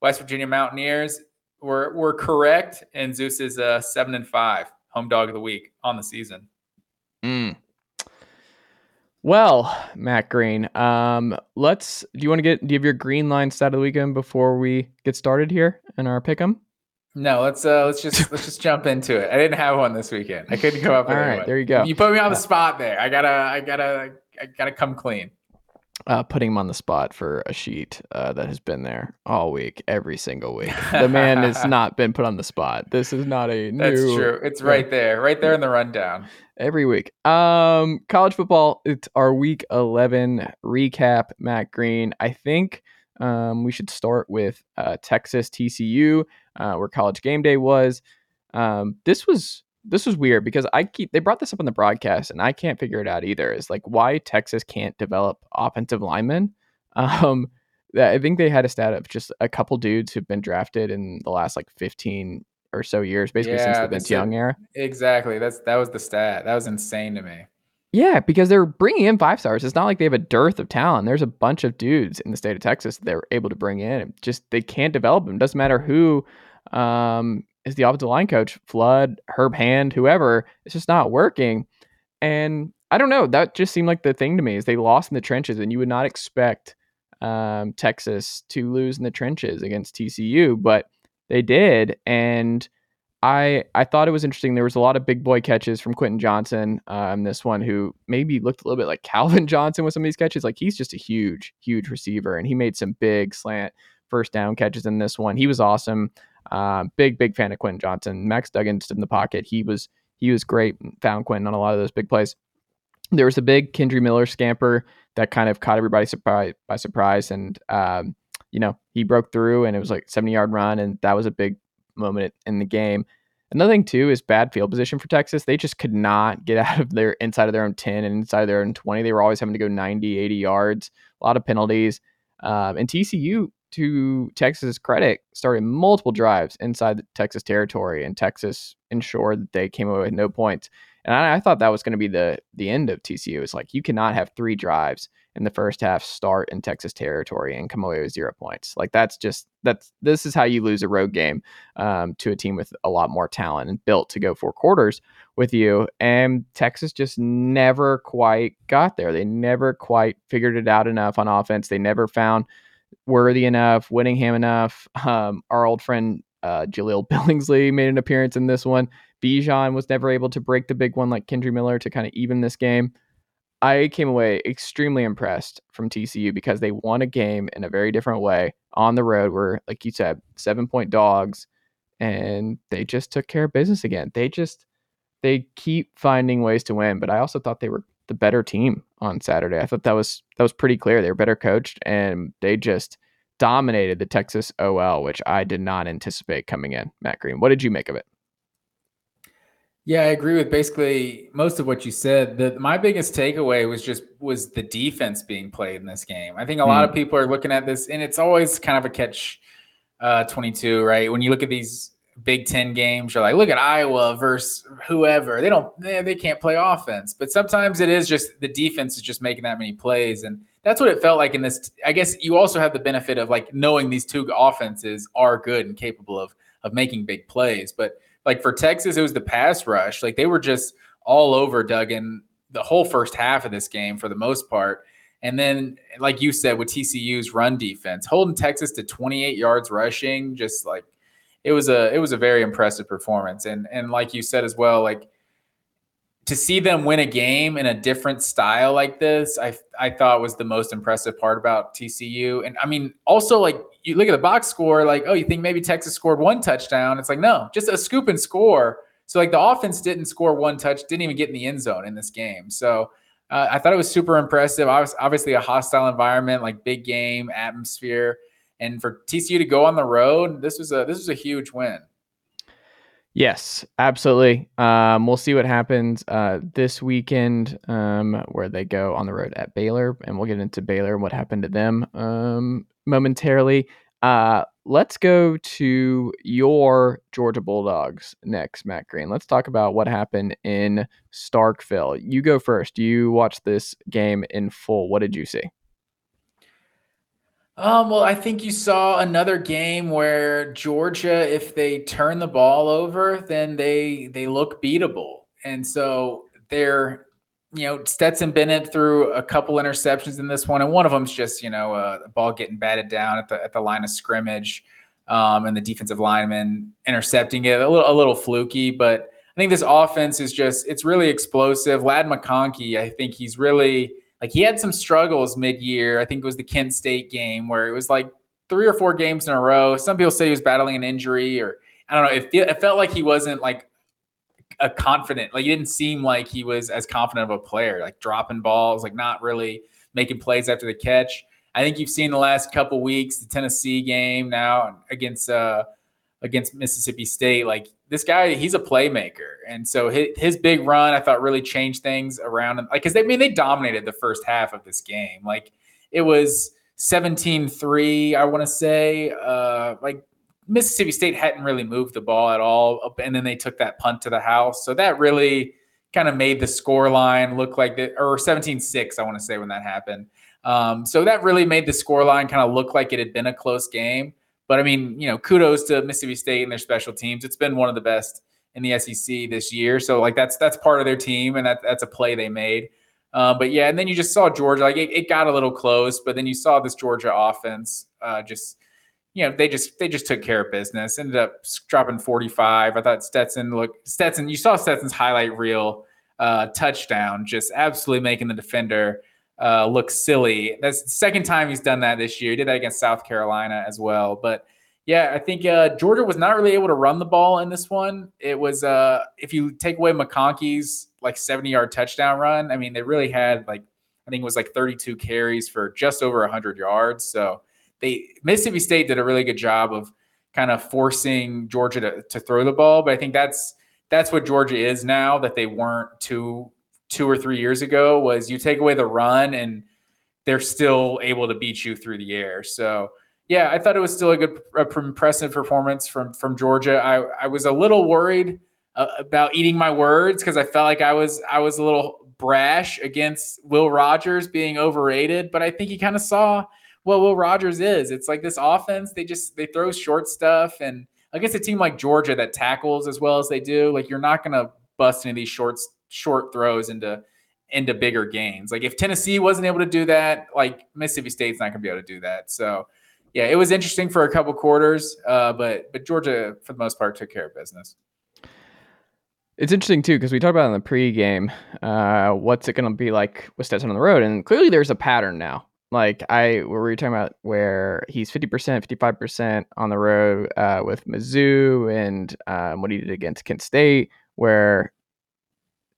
West Virginia Mountaineers were were correct, and Zeus is uh, seven and five home dog of the week on the season. Mm. Well, Matt Green, um, let's. Do you want to get? Do you have your green line stat of the weekend before we get started here in our pick'em? No, let's uh, let's just let's just jump into it. I didn't have one this weekend. I couldn't come up with All right, anyone. there you go. You put me on the Uh, spot there. I gotta, I gotta, I gotta come clean. Uh, putting him on the spot for a sheet uh, that has been there all week, every single week. The man has not been put on the spot. This is not a new. That's true. It's right there, right there in the rundown. every week. Um, college football. It's our week eleven recap. Matt Green. I think um, we should start with uh, Texas TCU, uh, where College Game Day was. Um, this was this was weird because I keep they brought this up on the broadcast and I can't figure it out either. Is like why Texas can't develop offensive linemen. Um, I think they had a stat of just a couple dudes who've been drafted in the last like fifteen or so years, basically since the Vince Young era. Exactly. That's that was the stat. That was insane to me. Yeah, because they're bringing in five stars. It's not like they have a dearth of talent. There's a bunch of dudes in the state of Texas that they're able to bring in. Just they can't develop them. Doesn't matter who um, is the offensive line coach, Flood, Herb Hand, whoever. It's just not working. And I don't know. That just seemed like the thing to me is they lost in the trenches, and you would not expect um, Texas to lose in the trenches against TCU, but they did. And I I thought it was interesting. There was a lot of big boy catches from Quentin Johnston. Um, this one who maybe looked a little bit like Calvin Johnson with some of these catches. Like he's just a huge, huge receiver, and he made some big slant first down catches in this one. He was awesome. Uh, big, big fan of Quentin Johnston. Max Duggan stood in the pocket. He was he was great. Found Quentin on a lot of those big plays. There was a big Kendre Miller scamper that kind of caught everybody surprise by surprise, and um, you know he broke through, and it was like seventy yard run, and that was a big moment in the game. Another thing too is bad field position for Texas. They just could not get out of their inside of their own 10 and inside of their own 20. They were always having to go 90, 80 yards, a lot of penalties. Um, and TCU, to Texas's credit, started multiple drives inside the Texas territory, and Texas ensured that they came away with no points. And I, I thought that was going to be the the end of TCU. It's like you cannot have three drives in the first half start in Texas territory and come away with zero points. Like that's just that's this is how you lose a road game um, to a team with a lot more talent and built to go four quarters with you. And Texas just never quite got there. They never quite figured it out enough on offense. They never found worthy enough, Whittington enough. Um, our old friend uh, Jahleel Billingsley made an appearance in this one. Bijan was never able to break the big one like Kendre Miller to kind of even this game. I came away extremely impressed from TCU because they won a game in a very different way on the road where, like you said, seven point dogs and they just took care of business again. They just they keep finding ways to win, but I also thought they were the better team on Saturday. I thought that was that was pretty clear. They were better coached and they just dominated the Texas OL, which I did not anticipate coming in. Matt Green, what did you make of it? Yeah, I agree with basically most of what you said. The, my biggest takeaway was just was the defense being played in this game. I think a mm. lot of hmm. people are looking at this, and it's always kind of a catch uh, twenty two, right? When you look at these Big Ten games, you're like, look at Iowa versus whoever. They don't, they, they can't play offense, but sometimes it is just the defense is just making that many plays, and that's what it felt like in this. I guess you also have the benefit of like knowing these two offenses are good and capable of of making big plays, but like for Texas, it was the pass rush. Like they were just all over Duggan the whole first half of this game for the most part. And then, like you said, with TCU's run defense, holding Texas to 28 yards rushing, just like it was a it was a very impressive performance. And and like you said as well, like to see them win a game in a different style like this, I I thought was the most impressive part about TCU. And I mean, also like you look at the box score, like, oh, you think maybe Texas scored one touchdown. It's like, no, just a scoop and score. So, like, the offense didn't score one touch, didn't even get in the end zone in this game. So, uh, I thought it was super impressive. Obviously, a hostile environment, like big game atmosphere, and for TCU to go on the road, this was a this was a huge win. Yes, absolutely. Um, we'll see what happens uh, this weekend um, where they go on the road at Baylor, and we'll get into Baylor and what happened to them um, momentarily. Uh, let's go to your Georgia Bulldogs next, Matt Green. Let's talk about what happened in Starkville. You go first. You watched this game in full. What did you see? Um, well, I think you saw another game where Georgia, if they turn the ball over, then they they look beatable, and so they're you know, Stetson Bennett threw a couple interceptions in this one, and one of them's just you know a ball getting batted down at the at the line of scrimmage, um, and the defensive lineman intercepting it a little a little fluky. But I think this offense is just it's really explosive. Ladd McConkey, I think he's really like he had some struggles mid year. I think it was the Kent State game where it was like three or four games in a row. Some people say he was battling an injury, or I don't know. It, it felt like he wasn't like a confident, like he didn't seem like he was as confident of a player, like dropping balls, like not really making plays after the catch. I think you've seen the last couple weeks the Tennessee game now against uh against Mississippi State. Like this guy, he's a playmaker, and so his, his big run I thought really changed things around. Like because they I mean they dominated the first half of this game. Like it was 17-3, I want to say. Uh, like Mississippi State hadn't really moved the ball at all, and then they took that punt to the house. So that really kind of made the score line look like the or 17-6, I want to say when that happened. Um, so that really made the score line kind of look like it had been a close game. But I mean, you know, kudos to Mississippi State and their special teams. It's been one of the best in the SEC this year. So like that's that's part of their team, and that that's a play they made. Uh, but yeah, and then you just saw Georgia like it, it, got a little close, but then you saw this Georgia offense uh, just you know they just they just took care of business. Ended up dropping 45. I thought Stetson look Stetson. You saw Stetson's highlight reel uh, touchdown, just absolutely making the defender uh, look silly. That's the second time he's done that this year. He did that against South Carolina as well. But yeah, I think uh, Georgia was not really able to run the ball in this one. It was uh, if you take away McConkey's like 70 yard touchdown run, I mean, they really had like I think it was like 32 carries for just over 100 yards. So they Mississippi State did a really good job of kind of forcing Georgia to, to throw the ball. But I think that's that's what Georgia is now that they weren't two two or three years ago. Was you take away the run and they're still able to beat you through the air. So yeah, I thought it was still a good, a impressive performance from from Georgia. I I was a little worried uh, about eating my words because I felt like I was I was a little brash against Will Rogers being overrated, but I think he kind of saw what Will Rogers is. It's like this offense, they just they throw short stuff and against a team like Georgia that tackles as well as they do, like you're not to bust any of these short short throws into into bigger gains. Like if Tennessee wasn't able to do that, like Mississippi State's not going to be able to do that. So, yeah, it was interesting for a couple quarters, uh, but but Georgia for the most part took care of business. It's interesting too because we talked about in the pregame, uh, what's it going to be like with Stetson on the road, and clearly there's a pattern now like I we were talking about where he's 50%, 55% on the road uh, with Mizzou and um, what he did against Kent State, where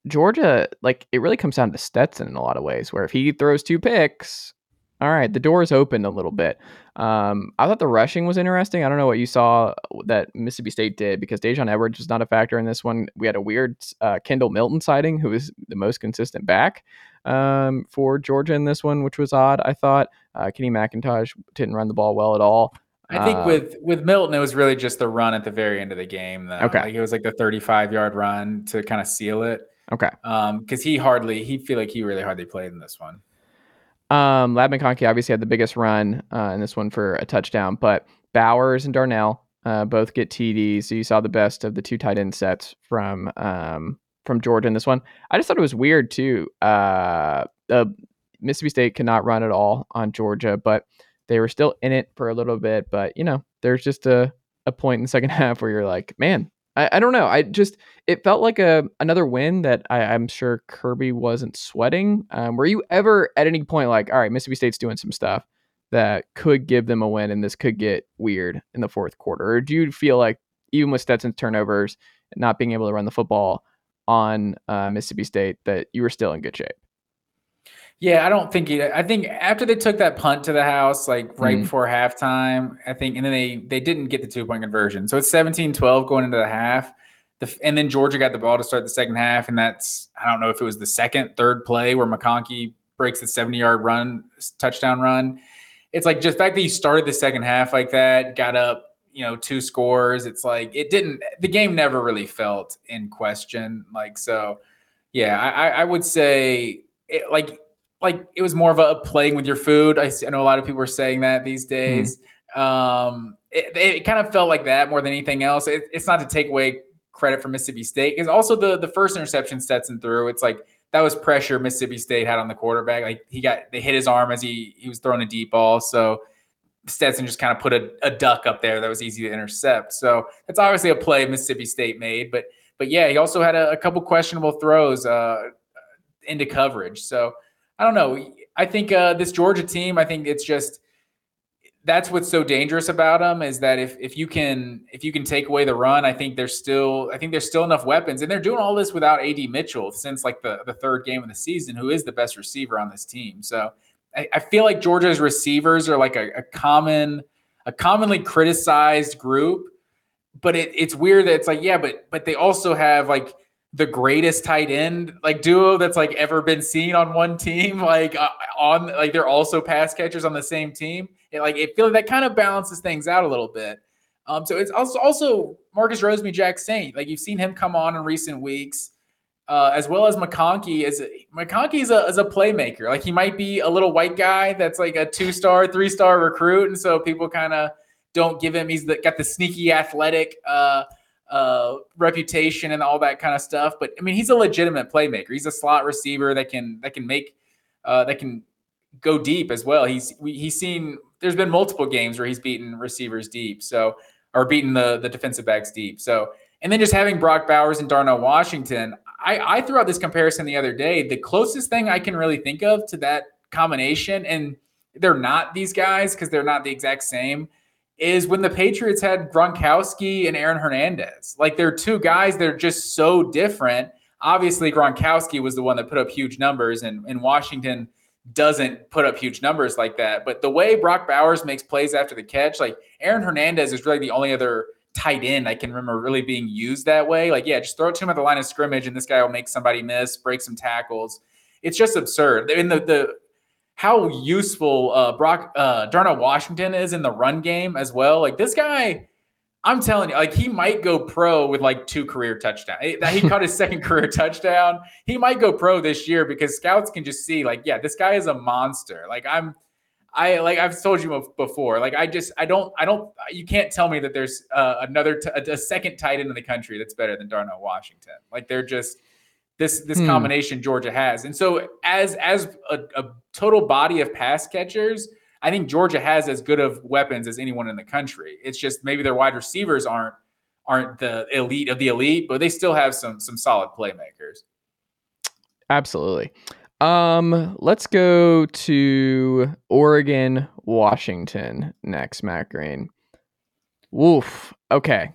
Georgia, like it really comes down to Stetson in a lot of ways, where if he throws two picks, all right, the door is open a little bit. Um, I thought the rushing was interesting. I don't know what you saw that Mississippi State did because Daijun Edwards was not a factor in this one. We had a weird uh, Kendall Milton sighting, who was the most consistent back um, for Georgia in this one, which was odd. I thought uh, Kenny McIntosh didn't run the ball well at all. I think uh, with with Milton, it was really just the run at the very end of the game. Though. Okay, like it was like the 35 yard run to kind of seal it. Okay, um, because he hardly he feel like he really hardly played in this one. Um, Ladd McConkey obviously had the biggest run uh, in this one for a touchdown, but Bowers and Darnell uh, both get TDs. So you saw the best of the two tight end sets from um, from Georgia in this one. I just thought it was weird too. Uh, the Mississippi State cannot run at all on Georgia, but they were still in it for a little bit. But you know, there's just a a point in the second half where you're like, man, I, I don't know. I just it felt like a another win that I, am sure Kirby wasn't sweating. Um, were you ever at any point like, all right, Mississippi State's doing some stuff that could give them a win, and this could get weird in the fourth quarter? Or do you feel like even with Stetson's turnovers, and not being able to run the football, on uh, Mississippi State that you were still in good shape. Yeah, I don't think he, I think after they took that punt to the house, like right mm-hmm. before halftime, I think, and then they they didn't get the two point conversion. So it's 17 12 going into the half. The, and then Georgia got the ball to start the second half. And that's, I don't know if it was the second, third play where McConkey breaks the 70 yard run, touchdown run. It's like just the fact that you started the second half like that, got up you know two scores it's like it didn't the game never really felt in question like so yeah i i would say it, like like it was more of a playing with your food i, I know a lot of people are saying that these hmm. days mm-hmm. um it, it, kind of felt like that more than anything else it, it's not to take away credit for mississippi state because also the the first interception Stetson threw it's like that was pressure mississippi state had on the quarterback like he got they hit his arm as he he was throwing a deep ball so Stetson just kind of put a, a duck up there that was easy to intercept. So it's obviously a play Mississippi State made. But but yeah, he also had a, a couple questionable throws uh, into coverage. So I don't know. I think uh, this Georgia team. I think it's just that's what's so dangerous about them is that if if you can if you can take away the run, I think there's still I think there's still enough weapons, and they're doing all this without AD Mitchell since like the the third game of the season, who is the best receiver on this team. So I, I feel like Georgia's receivers are like a, a common, a commonly criticized group, but it, it's weird that it's like, yeah, but but they also have like the greatest tight end like duo that's like ever been seen on one team like uh, on like they're also pass catchers on the same team it, like it feels like that kind of balances things out a little bit um so it's also also Marcus Rosemy-Jacksaint like you've seen him come on in recent weeks uh, as well as McConkey is McConkey is a, is a playmaker. Like he might be a little white guy that's like a two star, three star recruit, and so people kind of don't give him. He's the, got the sneaky athletic uh, uh, reputation and all that kind of stuff. But I mean, he's a legitimate playmaker. He's a slot receiver that can that can make uh, that can go deep as well. He's we, he's seen. There's been multiple games where he's beaten receivers deep. So or beating the the defensive backs deep. So and then just having Brock Bowers and Darnell Washington, I, I threw out this comparison the other day. The closest thing I can really think of to that combination, and they're not these guys because they're not the exact same, is when the Patriots had Gronkowski and Aaron Hernandez. Like they're two guys that are just so different. Obviously, Gronkowski was the one that put up huge numbers, and, and Washington doesn't put up huge numbers like that. But the way Brock Bowers makes plays after the catch, like Aaron Hernandez is really the only other tight end I can remember really being used that way. Like, yeah, just throw it to him at the line of scrimmage and this guy will make somebody miss, break some tackles. It's just absurd. In the the how useful uh, Brock uh, Darnell Washington is in the run game as well. Like this guy, I'm telling you, like he might go pro with like two career touchdowns. He caught his second career touchdown. He might go pro this year because scouts can just see, like, yeah, this guy is a monster. Like I'm I like I've told you before. Like I just I don't I don't you can't tell me that there's uh, another t- a second tight end in the country that's better than Darnell Washington. Like they're just this this hmm. combination Georgia has. And so as as a, a, total body of pass catchers, I think Georgia has as good of weapons as anyone in the country. It's just maybe their wide receivers aren't aren't the elite of the elite, but they still have some some solid playmakers. Absolutely. Um, let's go to Oregon, Washington next, Matt Green. Woof. Okay.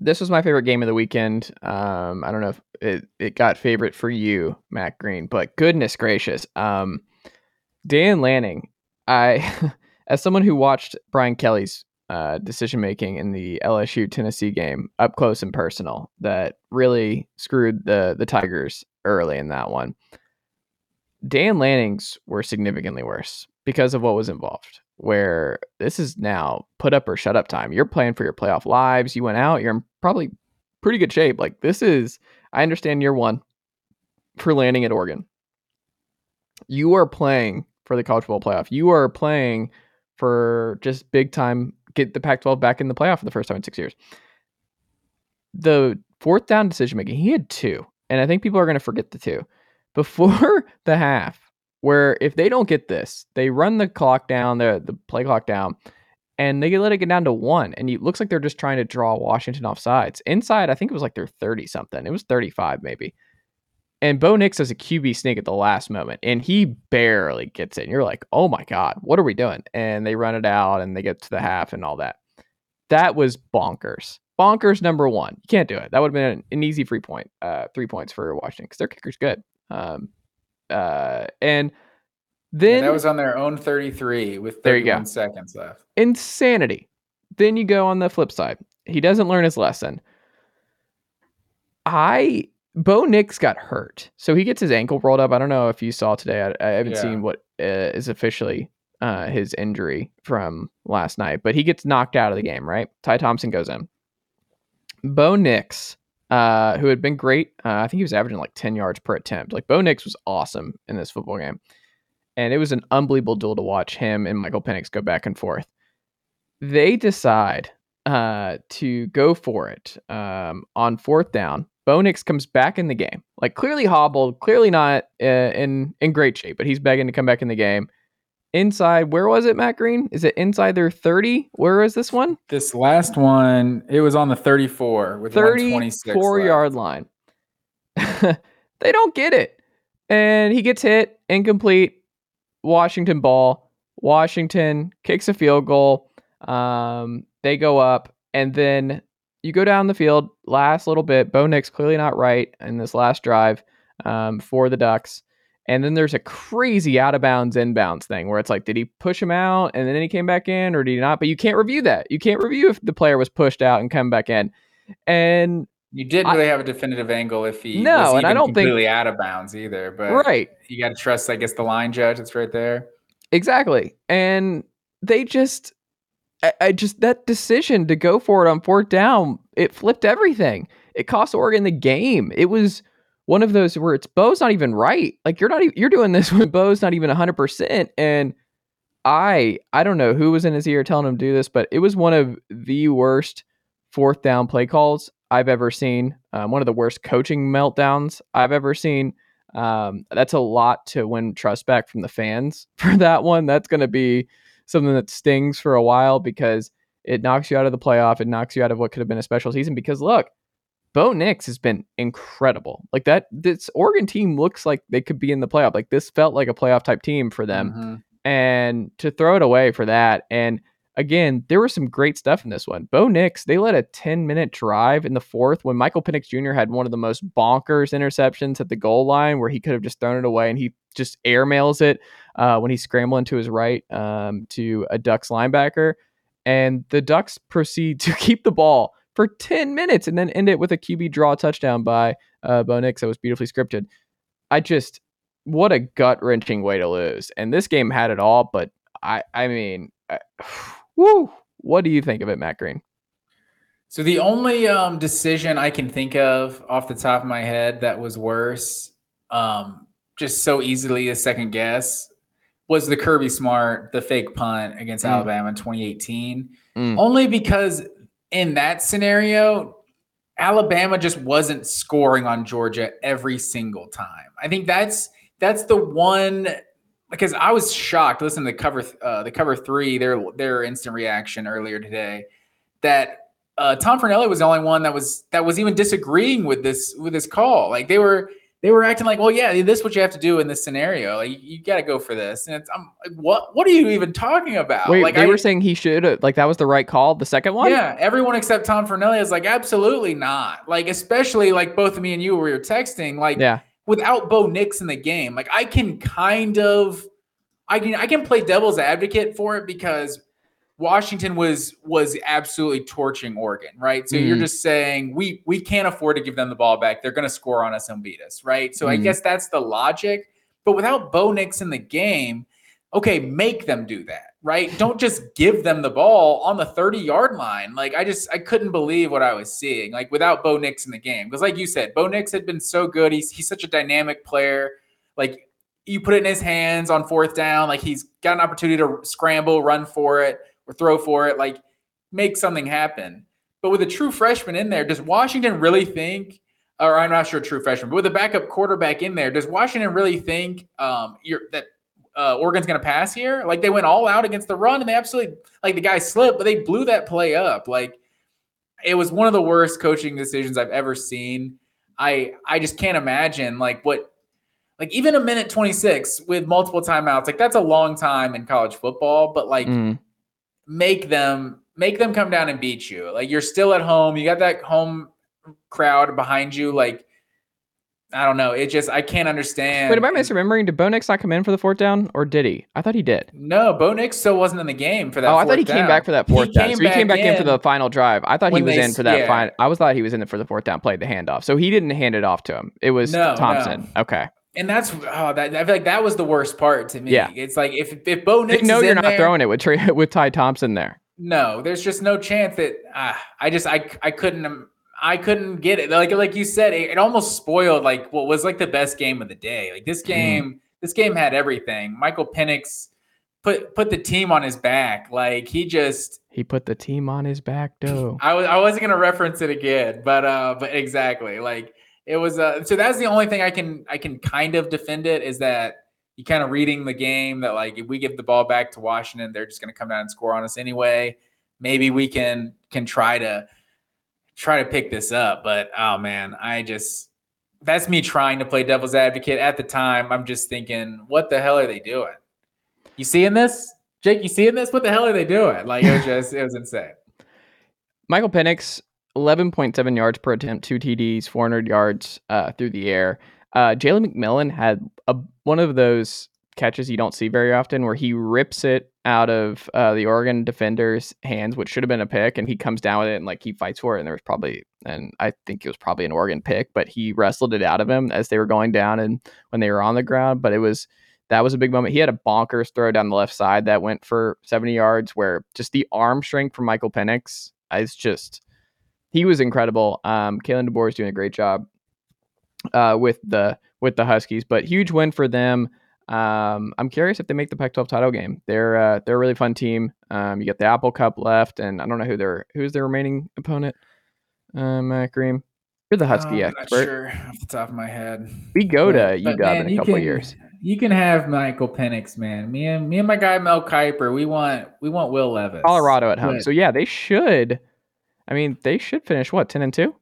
This was my favorite game of the weekend. Um, I don't know if it, it got favorite for you, Matt Green, but goodness gracious. Um, Dan Lanning, I, as someone who watched Brian Kelly's uh, decision making in the LSU Tennessee game up close and personal, that really screwed the the Tigers early in that one. Dan Lanning's were significantly worse because of what was involved. Where this is now put up or shut up time. You're playing for your playoff lives. You went out. You're in probably pretty good shape. Like this is. I understand year one for Lanning at Oregon. You are playing for the college football playoff. You are playing for just big time. Get the Pac-12 back in the playoff for the first time in six years. The fourth down decision making, he had two, and I think people are going to forget the two before the half, where if they don't get this, they run the clock down, the the play clock down, and they let it get down to one. And it looks like they're just trying to draw Washington off sides. Inside, I think it was like they're 30 something. It was 35 maybe. And Bo Nix does a QB sneak at the last moment, and he barely gets it. And you're like, oh my God, what are we doing? And they run it out and they get to the half and all that. That was bonkers. Bonkers number one. You can't do it. That would have been an, an easy free point, uh, three points for Washington because their kicker's good. Um, uh, and then and that was on their own 33 with 31 seconds left. Insanity. Then you go on the flip side. He doesn't learn his lesson. I Bo Nix got hurt, so he gets his ankle rolled up. I don't know if you saw today. I, I haven't yeah. seen what uh, is officially uh, his injury from last night, but he gets knocked out of the game. Right? Ty Thompson goes in. Bo Nix uh, who had been great. Uh, I think he was averaging like 10 yards per attempt. Like Bo Nix was awesome in this football game. And it was an unbelievable duel to watch him and Michael Penix go back and forth. They decide uh, to go for it um, on fourth down. Bo Nix comes back in the game, like clearly hobbled, clearly not uh, in in great shape, but he's begging to come back in the game inside where was it matt green? Is it inside their 30 where is this one? This last one it was on the 34 with 34 yard line. They don't get it. And he gets hit incomplete. Washington ball. Washington kicks a field goal. Um, they go up and then you go down the field last little bit bo nix clearly not right in this last drive um, for the ducks and then there's a crazy out of bounds inbounds thing where it's like, did he push him out and then he came back in or did he not? But you can't review that. You can't review if the player was pushed out and come back in. And you didn't really I, have a definitive angle if he no, and I don't completely think out of bounds either. But right, you got to trust, I guess, the line judge that's right there. Exactly, and they just, I, I just that decision to go for it on fourth down, it flipped everything. It cost Oregon the game. It was one of those where it's Bo's not even right. Like you're not even, you're doing this when Bo's not even 100%. And I I don't know who was in his ear telling him to do this, but it was one of the worst fourth down play calls I've ever seen. Um, one of the worst coaching meltdowns I've ever seen. Um, that's a lot to win trust back from the fans for that one. That's going to be something that stings for a while because it knocks you out of the playoff. It knocks you out of what could have been a special season. Because look, Bo Nix has been incredible. Like that, this Oregon team looks like they could be in the playoff. Like this felt like a playoff type team for them. Mm-hmm. And to throw it away for that, and again, there was some great stuff in this one. Bo Nix, they led a 10 minute drive in the fourth when Michael Penix Jr. had one of the most bonkers interceptions at the goal line where he could have just thrown it away and he just airmails it uh, when he's scrambling to his right um, to a Ducks linebacker. And the Ducks proceed to keep the ball for 10 minutes and then end it with a QB draw touchdown by uh, Bo Nix that was beautifully scripted. I just, what a gut wrenching way to lose. And this game had it all, but I, I mean, I, whoo, what do you think of it, Matt Green? So the only um, decision I can think of off the top of my head that was worse, um, just so easily a second guess, was the Kirby Smart, the fake punt against mm. Alabama in 2018. Mm. Only because in that scenario, Alabama just wasn't scoring on Georgia every single time. I think that's that's the one because I was shocked. Listen to the cover uh, the cover three, their their instant reaction earlier today that uh, Tom Fornelli was the only one that was that was even disagreeing with this with this call. Like they were they were acting like, well, yeah, this is what you have to do in this scenario. Like you, got to go for this. And it's, I'm like, what, what are you even talking about? Wait, like they I, were saying he should, like that was the right call. The second one. Yeah. Everyone except Tom Fornelli is like, absolutely not. Like, especially like both of me and you were texting, like, yeah, without Bo Nix in the game, like I can kind of, I can, I can play devil's advocate for it because Washington was was absolutely torching Oregon, right? So mm. you're just saying we we can't afford to give them the ball back. They're going to score on us and beat us, right? So mm. I guess that's the logic. But without Bo Nix in the game, okay, make them do that, right? Don't just give them the ball on the 30 yard line. Like I just I couldn't believe what I was seeing. Like without Bo Nix in the game, because like you said, Bo Nix had been so good. He's he's such a dynamic player. Like you put it in his hands on fourth down, like he's got an opportunity to scramble, run for it or throw for it, like make something happen. But with a true freshman in there, does Washington really think, or I'm not sure true freshman, but with a backup quarterback in there, does Washington really think um, that uh, Oregon's going to pass here? Like they went all out against the run and they absolutely, like the guy slipped, but they blew that play up. Like it was one of the worst coaching decisions I've ever seen. I I just can't imagine like what like even a minute 26 with multiple timeouts like that's a long time in college football but like mm make them make them come down and beat you. Like you're still at home, you got that home crowd behind you. Like I don't know. It just I can't understand. Wait, am I misremembering? Did Bo Nix not come in for the fourth down, or did he? I thought he did. No, Bo Nix still wasn't in the game for that. Oh, I thought he down. came back for that fourth he down. So he came back in, in, for the final drive. I thought he was they, in for that. Yeah. Final, I was thought he was in it for the fourth down, played the handoff. So he didn't hand it off to him. It was no, Thompson. No. Okay. And that's oh, that I feel like that was the worst part to me. Yeah. It's like if if Bo Nix, no, you're not there, throwing it with Trey, with Ty Thompson there. No, there's just no chance that uh, I just I I couldn't I couldn't get it. Like like you said, it, it, almost spoiled like what was like the best game of the day. Like this mm-hmm. game, mm. this game had everything. Michael Penix put put the team on his back. Like he just he put the team on his back though. I was I wasn't gonna reference it again, but uh but exactly like it was uh so that's the only thing I can I can kind of defend it is that you kind of reading the game that like if we give the ball back to Washington, they're just going to come down and score on us anyway. Maybe we can can try to try to pick this up, but oh man, I just that's me trying to play devil's advocate. At the time, I'm just thinking, what the hell are they doing? You seeing this, Jake? You seeing this? What the hell are they doing? Like it was just it was insane. Michael Penix, 11.7 yards per attempt, two TDs, 400 yards uh, through the air. Uh, Jalen McMillan had a, one of those catches you don't see very often where he rips it out of uh, the Oregon defender's hands, which should have been a pick, and he comes down with it and like he fights for it. And there was probably, and I think it was probably an Oregon pick, but he wrestled it out of him as they were going down and when they were on the ground. But it was that was a big moment. He had a bonkers throw down the left side that went for 70 yards, where just the arm strength from Michael Penix is just he was incredible. Um, Kalen DeBoer is doing a great job uh, with the with the Huskies. But huge win for them. Um, I'm curious if they make the Pac-12 title game. They're uh, they're a really fun team. Um, you got the Apple Cup left, and I don't know who their who's their remaining opponent. Uh, Matt Green. You're the Husky Uh, expert. not sure off the top of my head. We go to But- UW man, in a couple of can- years. You can have Michael Penix, man. Me and me and my guy Mel Kiper. We want we want Will Levis. Colorado at home. But- So yeah, they should. I mean, they should finish what ten and two.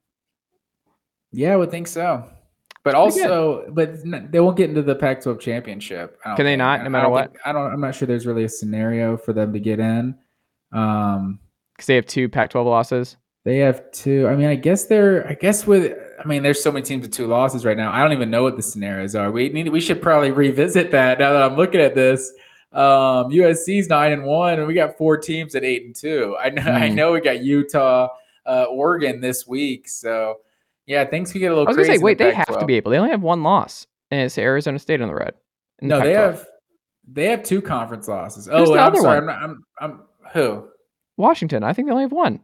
yeah, I would think so. But also, but n- they won't get into the Pac-12 championship. I Can they not, no matter don't what? think- I don't. I'm not sure. There's really a scenario for them to get in. Um, because they have two Pac-12 losses. They have two. I mean, I guess they're. I guess with. I mean, there's so many teams with two losses right now. I don't even know what the scenarios are. We need. We should probably revisit that now that I'm looking at this. Um, USC's nine and one, and we got four teams at eight and two. I know. I Hmm. know we got Utah, uh, Oregon this week. So yeah, things could get a little. I was gonna say, in the wait, they have to be able. They only have one loss, and it's Arizona State on the road. in the No, they have. They have two conference losses. Who's oh, the I'm other sorry. one? I'm, not, I'm. I'm who? Washington. I think they only have one.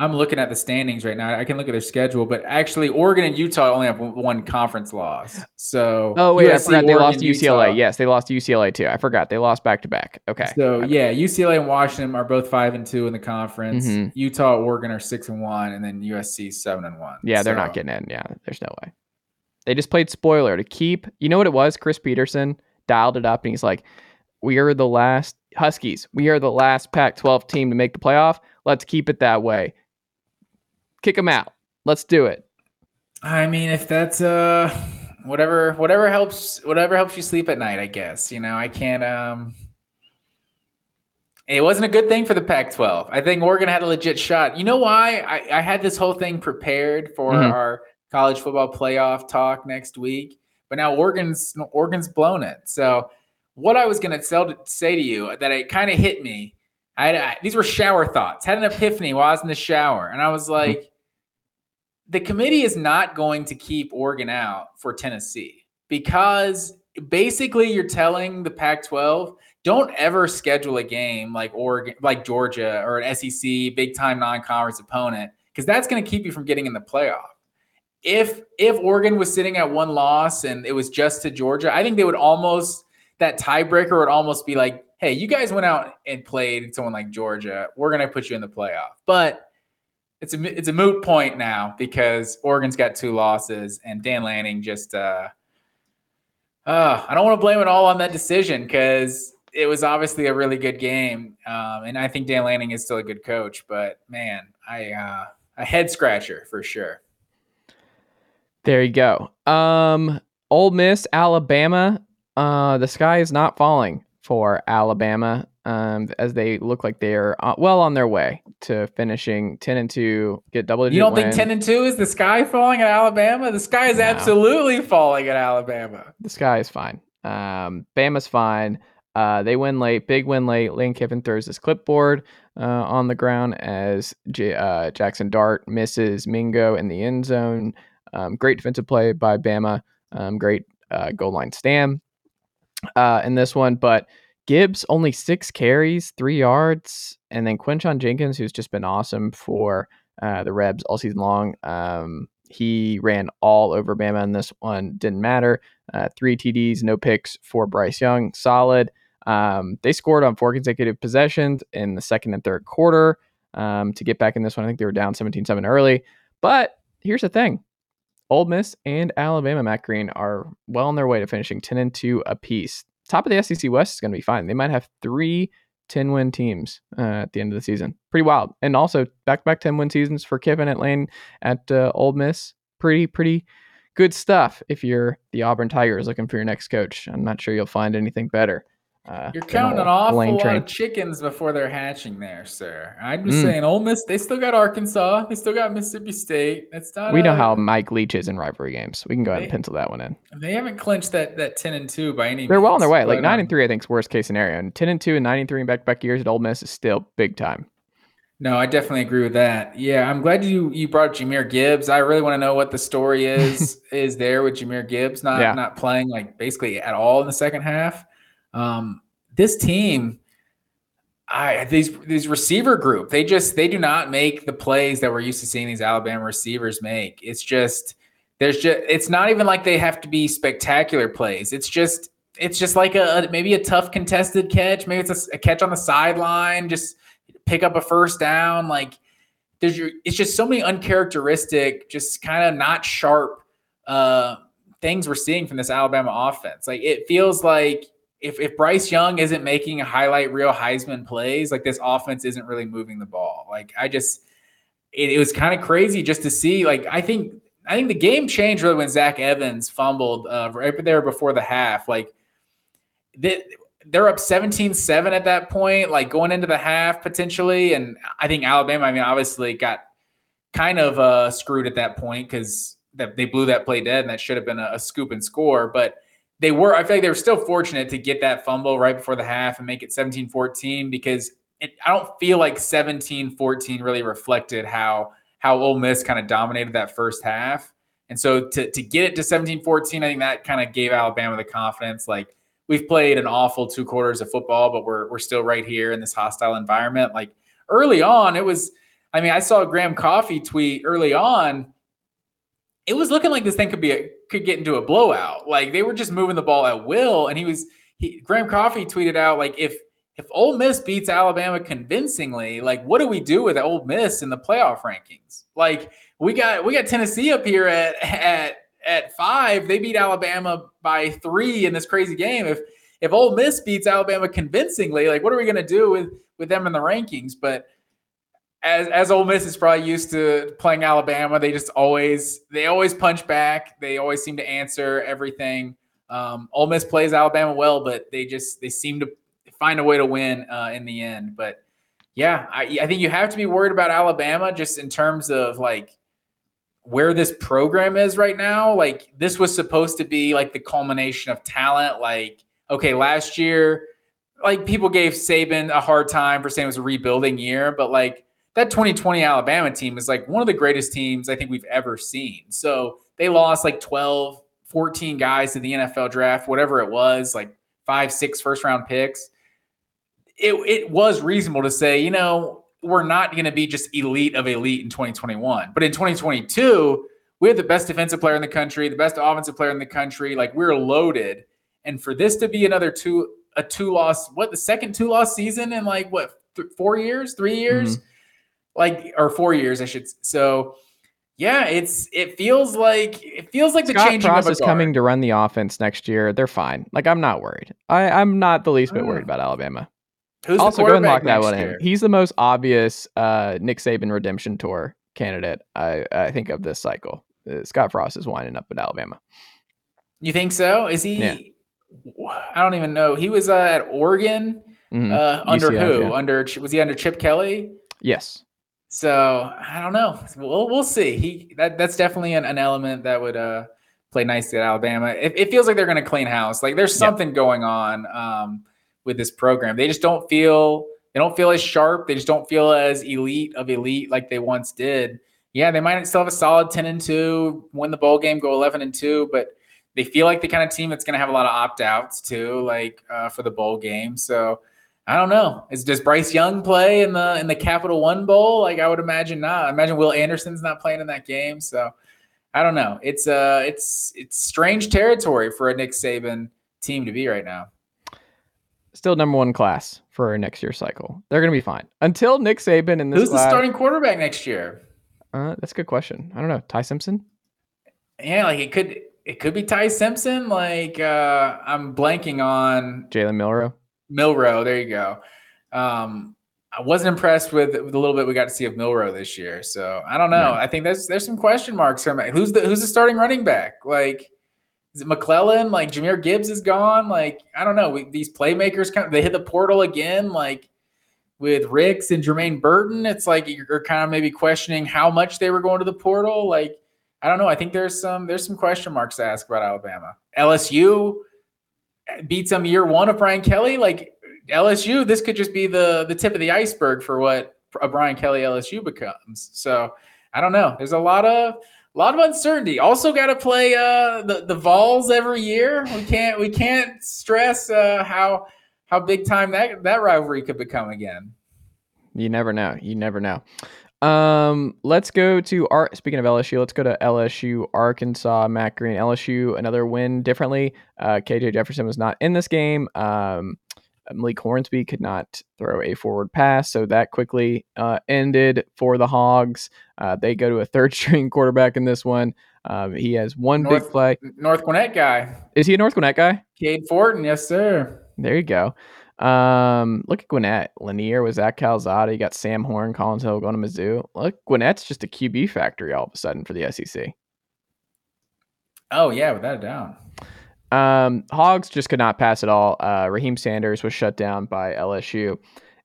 I'm looking at the standings right now. I can look at their schedule, but actually, Oregon and Utah only have one conference loss. So, Oh wait, I forgot they lost to UCLA. Utah. Yes, they lost to UCLA too. I forgot they lost back to back. Okay. So yeah, UCLA and Washington are both five and two in the conference. Mhm. Utah, Oregon are six and one, and then USC seven and one. Yeah, they're So, not getting in. Yeah, there's no way. They just played spoiler to keep. You know what it was? Chris Petersen dialed it up, and he's like, "We are the last Huskies. We are the last Pac-12 team to make the playoff. Let's keep it that way. Kick them out. Let's do it." I mean, if that's uh whatever whatever helps whatever helps you sleep at night, I guess. You know, I can't um it wasn't a good thing for the Pac-12. I think Oregon had a legit shot. You know why? I, I had this whole thing prepared for Mhm. our college football playoff talk next week, but now Oregon's Oregon's blown it. So what I was gonna sell say to you that it kind of hit me. I, I these were shower thoughts. Had an epiphany while I was in the shower, and I was like, the committee is not going to keep Oregon out for Tennessee because basically you're telling the Pac-12 don't ever schedule a game like Oregon, like Georgia or an SEC big time non-conference opponent because that's going to keep you from getting in the playoff. If if Oregon was sitting at one loss and it was just to Georgia, I think they would almost that tiebreaker would almost be like, hey, you guys went out and played someone like Georgia. We're going to put you in the playoff. But it's a it's a moot point now because Oregon's got two losses and Dan Lanning just uh uh I don't want to blame it all on that decision because it was obviously a really good game um, and I think Dan Lanning is still a good coach but man I uh a head scratcher for sure. There you go. Um, Ole Miss, Alabama. Uh, the sky is not falling for Alabama. Um, as they look like they're uh, well on their way to finishing ten and two, get double digit. You don't think 10 and 2 is the sky falling at Alabama? The sky is No. absolutely falling at Alabama. the sky is fine. Um, Bama's fine. Uh, they win late, big win late. Lane Kiffin throws his clipboard uh, on the ground as J- uh, Jackson Dart misses Mingo in the end zone. Um, great defensive play by Bama. Um, great uh, goal line stand uh, in this one, but Gibbs only six carries, three yards, and then Quinshon Judkins, who's just been awesome for uh, the Rebs all season long. Um, he ran all over Bama in this one. Didn't matter. Uh, three TDs, no picks for Bryce Young. Solid. Um, they scored on four consecutive possessions in the second and third quarter um, to get back in this one. I think they were down 17 7 early. But here's the thing Ole Miss and Alabama, Matt Green, are well on their way to finishing 10 and 2 apiece. Top of the SEC West is going to be fine. They might have three 10 win teams uh, at the end of the season. Pretty wild. And also back to back 10 win seasons for Kiffin at Lane at uh, Ole Miss. Pretty, pretty good stuff if you're the Auburn Tigers looking for your next coach. I'm not sure you'll find anything better. Uh, You're counting an awful lot of chickens before they're hatching there, sir. I'm just Mm. saying, Ole Miss, they still got Arkansas. They still got Mississippi State. That's not We know how Mike Leach is in rivalry games. We can go ahead and pencil that one in. They haven't clinched that that 10 and 2 by any They're well on their means, way. Like nine um, and three, I think is worst case scenario. And ten and two and nine and three in back back years at Ole Miss is still big time. No, I definitely agree with that. Yeah, I'm glad you you brought Jahmyr Gibbs. I really want to know what the story is is there with Jahmyr Gibbs not Yeah. not playing like basically at all in the second half. Um, this team, I these these receiver group, they just they do not make the plays that we're used to seeing these Alabama receivers make. It's just there's just it's not even like they have to be spectacular plays. It's just it's just like a maybe a tough contested catch. Maybe it's a, a catch on the sideline. Just pick up a first down. Like there's your, it's just so many uncharacteristic, just kind of not sharp uh, things we're seeing from this Alabama offense. Like it feels like if if Bryce Young isn't making highlight reel Heisman plays, like this offense isn't really moving the ball. Like I just it, it was kind of crazy just to see. Like I think I think the game changed really when Zach Evans fumbled uh, right there before the half. Like they, they're up 17-7 at that point, like going into the half potentially. And I think Alabama, I mean, obviously got kind of uh, screwed at that point because they blew that play dead, and that should have been a, a scoop and score. But they were, I feel like they were still fortunate to get that fumble right before the half and make it 17-14 because it, I don't feel like 17-14 really reflected how how Ole Miss kind of dominated that first half. And so to, to get it to 17-14, I think that kind of gave Alabama the confidence. Like we've played an awful two quarters of football, but we're we're still right here in this hostile environment. Like early on, it was, I mean, I saw Graham Coffee tweet early on. It was looking like this thing could be a, could get into a blowout. Like they were just moving the ball at will. And he was he Graham Coffee tweeted out like if if Ole Miss beats Alabama convincingly, like what do we do with Ole Miss in the playoff rankings? Like we got we got Tennessee up here at at at five. They beat Alabama by three in this crazy game. If if Ole Miss beats Alabama convincingly, like what are we gonna do with with them in the rankings? But as as Ole Miss is probably used to playing Alabama, they just always they always punch back. They always seem to answer everything. Um, Ole Miss plays Alabama well, but they just they seem to find a way to win uh, in the end. But yeah, I, I think you have to be worried about Alabama just in terms of like where this program is right now. Like this was supposed to be like the culmination of talent. Like okay, last year, like people gave Saban a hard time for saying it was a rebuilding year, but like that 2020 Alabama team is like one of the greatest teams I think we've ever seen. So they lost like 12, 14 guys to the NFL draft, whatever it was, like five, six first round picks it, it was reasonable to say, you know, we're not going to be just elite of elite in 2021. But in 2022, we have the best defensive player in the country, the best offensive player in the country. Like we're loaded. And for this to be another two, a two loss, what the second two loss season in like what, th- four years, three years, mm-hmm. Like, or four years, I should. So, yeah, it's it feels like it feels like Scott the changing Frost is coming to run the offense next year. They're fine. Like I'm not worried. I, I'm not the least bit worried about Alabama. Who's also go and lock that one in. He's the most obvious uh, Nick Saban redemption tour candidate. I I think of this cycle. Uh, Scott Frost is winding up in Alabama. You think so? Is he? Yeah. I don't even know. He was uh, at Oregon mm-hmm. uh, under UCF, who? Yeah. Under was he under Chip Kelly? Yes. So I don't know. We'll we'll see. He that that's definitely an, an element that would uh play nicely at Alabama. It, it feels like they're going to clean house. Like there's something going on. Um, with this program. They just don't feel they don't feel as sharp. They just don't feel as elite of elite like they once did. Yeah, they might still have a solid 10 and 2, win the bowl game, go 11 and 2, but they feel like the kind of team that's going to have a lot of opt outs too, like uh, for the bowl game. So I don't know. Is does Bryce Young play in the in the Capital One Bowl? Like I would imagine not. I imagine Will Anderson's not playing in that game. So I don't know. It's uh it's it's strange territory for a Nick Saban team to be right now still number one class for next year's cycle. They're going to be fine until Nick Saban and this. Who's class, the starting quarterback next year? Uh, that's a good question. I don't know. Ty Simpson. Yeah, like it could. It could be Ty Simpson. Like uh, I'm blanking on Jalen Milroe. Milroe. There you go. Um, I wasn't impressed with, with the little bit we got to see of Milroe this year. So I don't know. I think there's there's some question marks. From who's the who's the starting running back? Like is it McClellan? Like Jahmyr Gibbs is gone. Like I don't know. We, these playmakers kind of they hit the portal again. Like with Ricks and Jermaine Burton, it's like you're kind of maybe questioning how much they were going to the portal. Like I don't know. I think there's some there's some question marks to ask about Alabama. LSU beats them year one of Brian Kelly. Like LSU, this could just be the the tip of the iceberg for what a Brian Kelly LSU becomes. So I don't know. There's a lot of a lot of uncertainty. Also, got to play uh, the the Vols every year. We can't we can't stress uh, how how big time that that rivalry could become again. You never know. You never know. Um, let's go to our speaking of LSU, let's go to LSU, Arkansas, Matt Green, LSU, another win differently. Uh, KJ Jefferson was not in this game. Um, Malik Hornsby could not throw a forward pass, so that quickly uh, ended for the Hogs. Uh, they go to a third string quarterback in this one. Um, he has one North, big play. North Gwinnett guy. Is he a North Gwinnett guy? Cade Fortin, yes, sir. There you go. Um, look at Gwinnett. Lanier was at Calzada. You got Sam Horn, Collins Hill going to Mizzou. Look, Gwinnett's just a QB factory all of a sudden for the SEC. Oh yeah, without a doubt. Um, Hogs just could not pass at all. Uh, Raheim Sanders was shut down by LSU,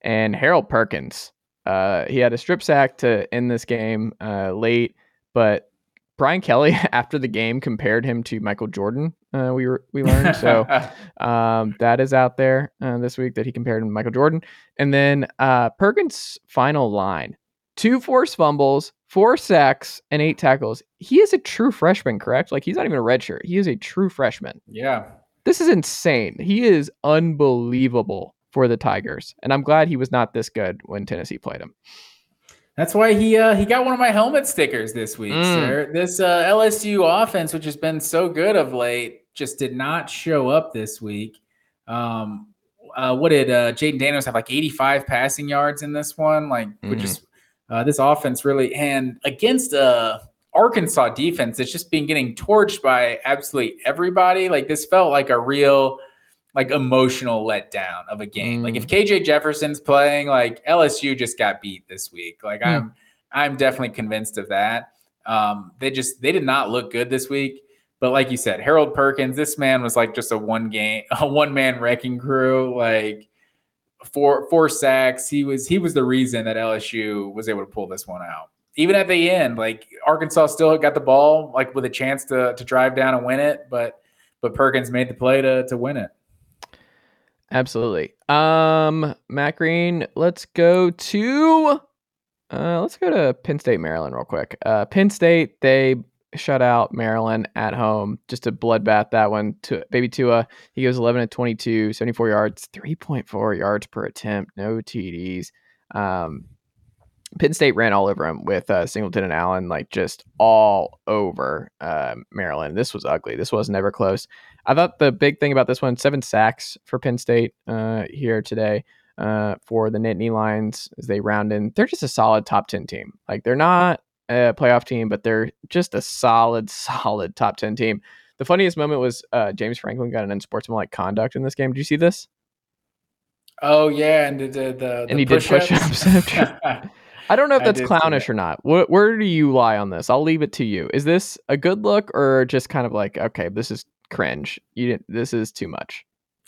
and Harold Perkins. Uh, he had a strip sack to end this game uh, late, but Brian Kelly after the game compared him to Michael Jordan. Uh, we were we learned so um, that is out there uh, this week that he compared him to Michael Jordan. And then uh, Perkins' final line: two forced fumbles, four sacks, and eight tackles. He is a true freshman, correct? Like he's not even a redshirt. He is a true freshman. yeah. This is insane. He is unbelievable for the Tigers, and I'm glad he was not this good when Tennessee played him. That's why he uh, he got one of my helmet stickers this week, Mm. sir. This uh, LSU offense, which has been so good of late, just did not show up this week. Um, uh, what did uh, Jayden Daniels have like 85 passing yards in this one? Like, which Mhm. is uh, this offense really and against uh Arkansas defense, it's just been getting torched by absolutely everybody. Like this felt like a real like emotional letdown of a game. Like if KJ Jefferson's playing, like LSU just got beat this week. Like Hmm. I'm I'm definitely convinced of that. Um, they just they did not look good this week. But like you said, Harold Perkins, this man was like just a one game, a one man wrecking crew. Like four four sacks. He was he was the reason that LSU was able to pull this one out. Even at the end, like Arkansas still got the ball, like with a chance to to drive down and win it, but but Perkins made the play to to win it. Absolutely. Um, Matt Green, let's go to uh let's go to Penn State, Maryland, real quick. Uh Penn State, they shut out Maryland at home. Just a bloodbath that one. To baby Tua, he goes 11 to 22, 74 yards, 3.4 yards per attempt, no TDs. Um Penn State ran all over him with uh, Singleton and Allen, like just all over uh, Maryland. This was ugly. This was never close. I thought the big thing about this one, seven sacks for Penn State uh, here today uh, for the Nittany Lions as they round in. They're just a solid top 10 team. Like they're not a playoff team, but they're just a solid, solid top 10 team. The funniest moment was uh, James Franklin got an unsportsmanlike conduct in this game. Did you see this? Oh yeah, and the the, the And he did push-ups. I don't know if that's clownish that. or not. Where, where do you lie on this? I'll leave it to you. Is this a good look or just kind of like, okay, this is cringe. You didn't. This is too much.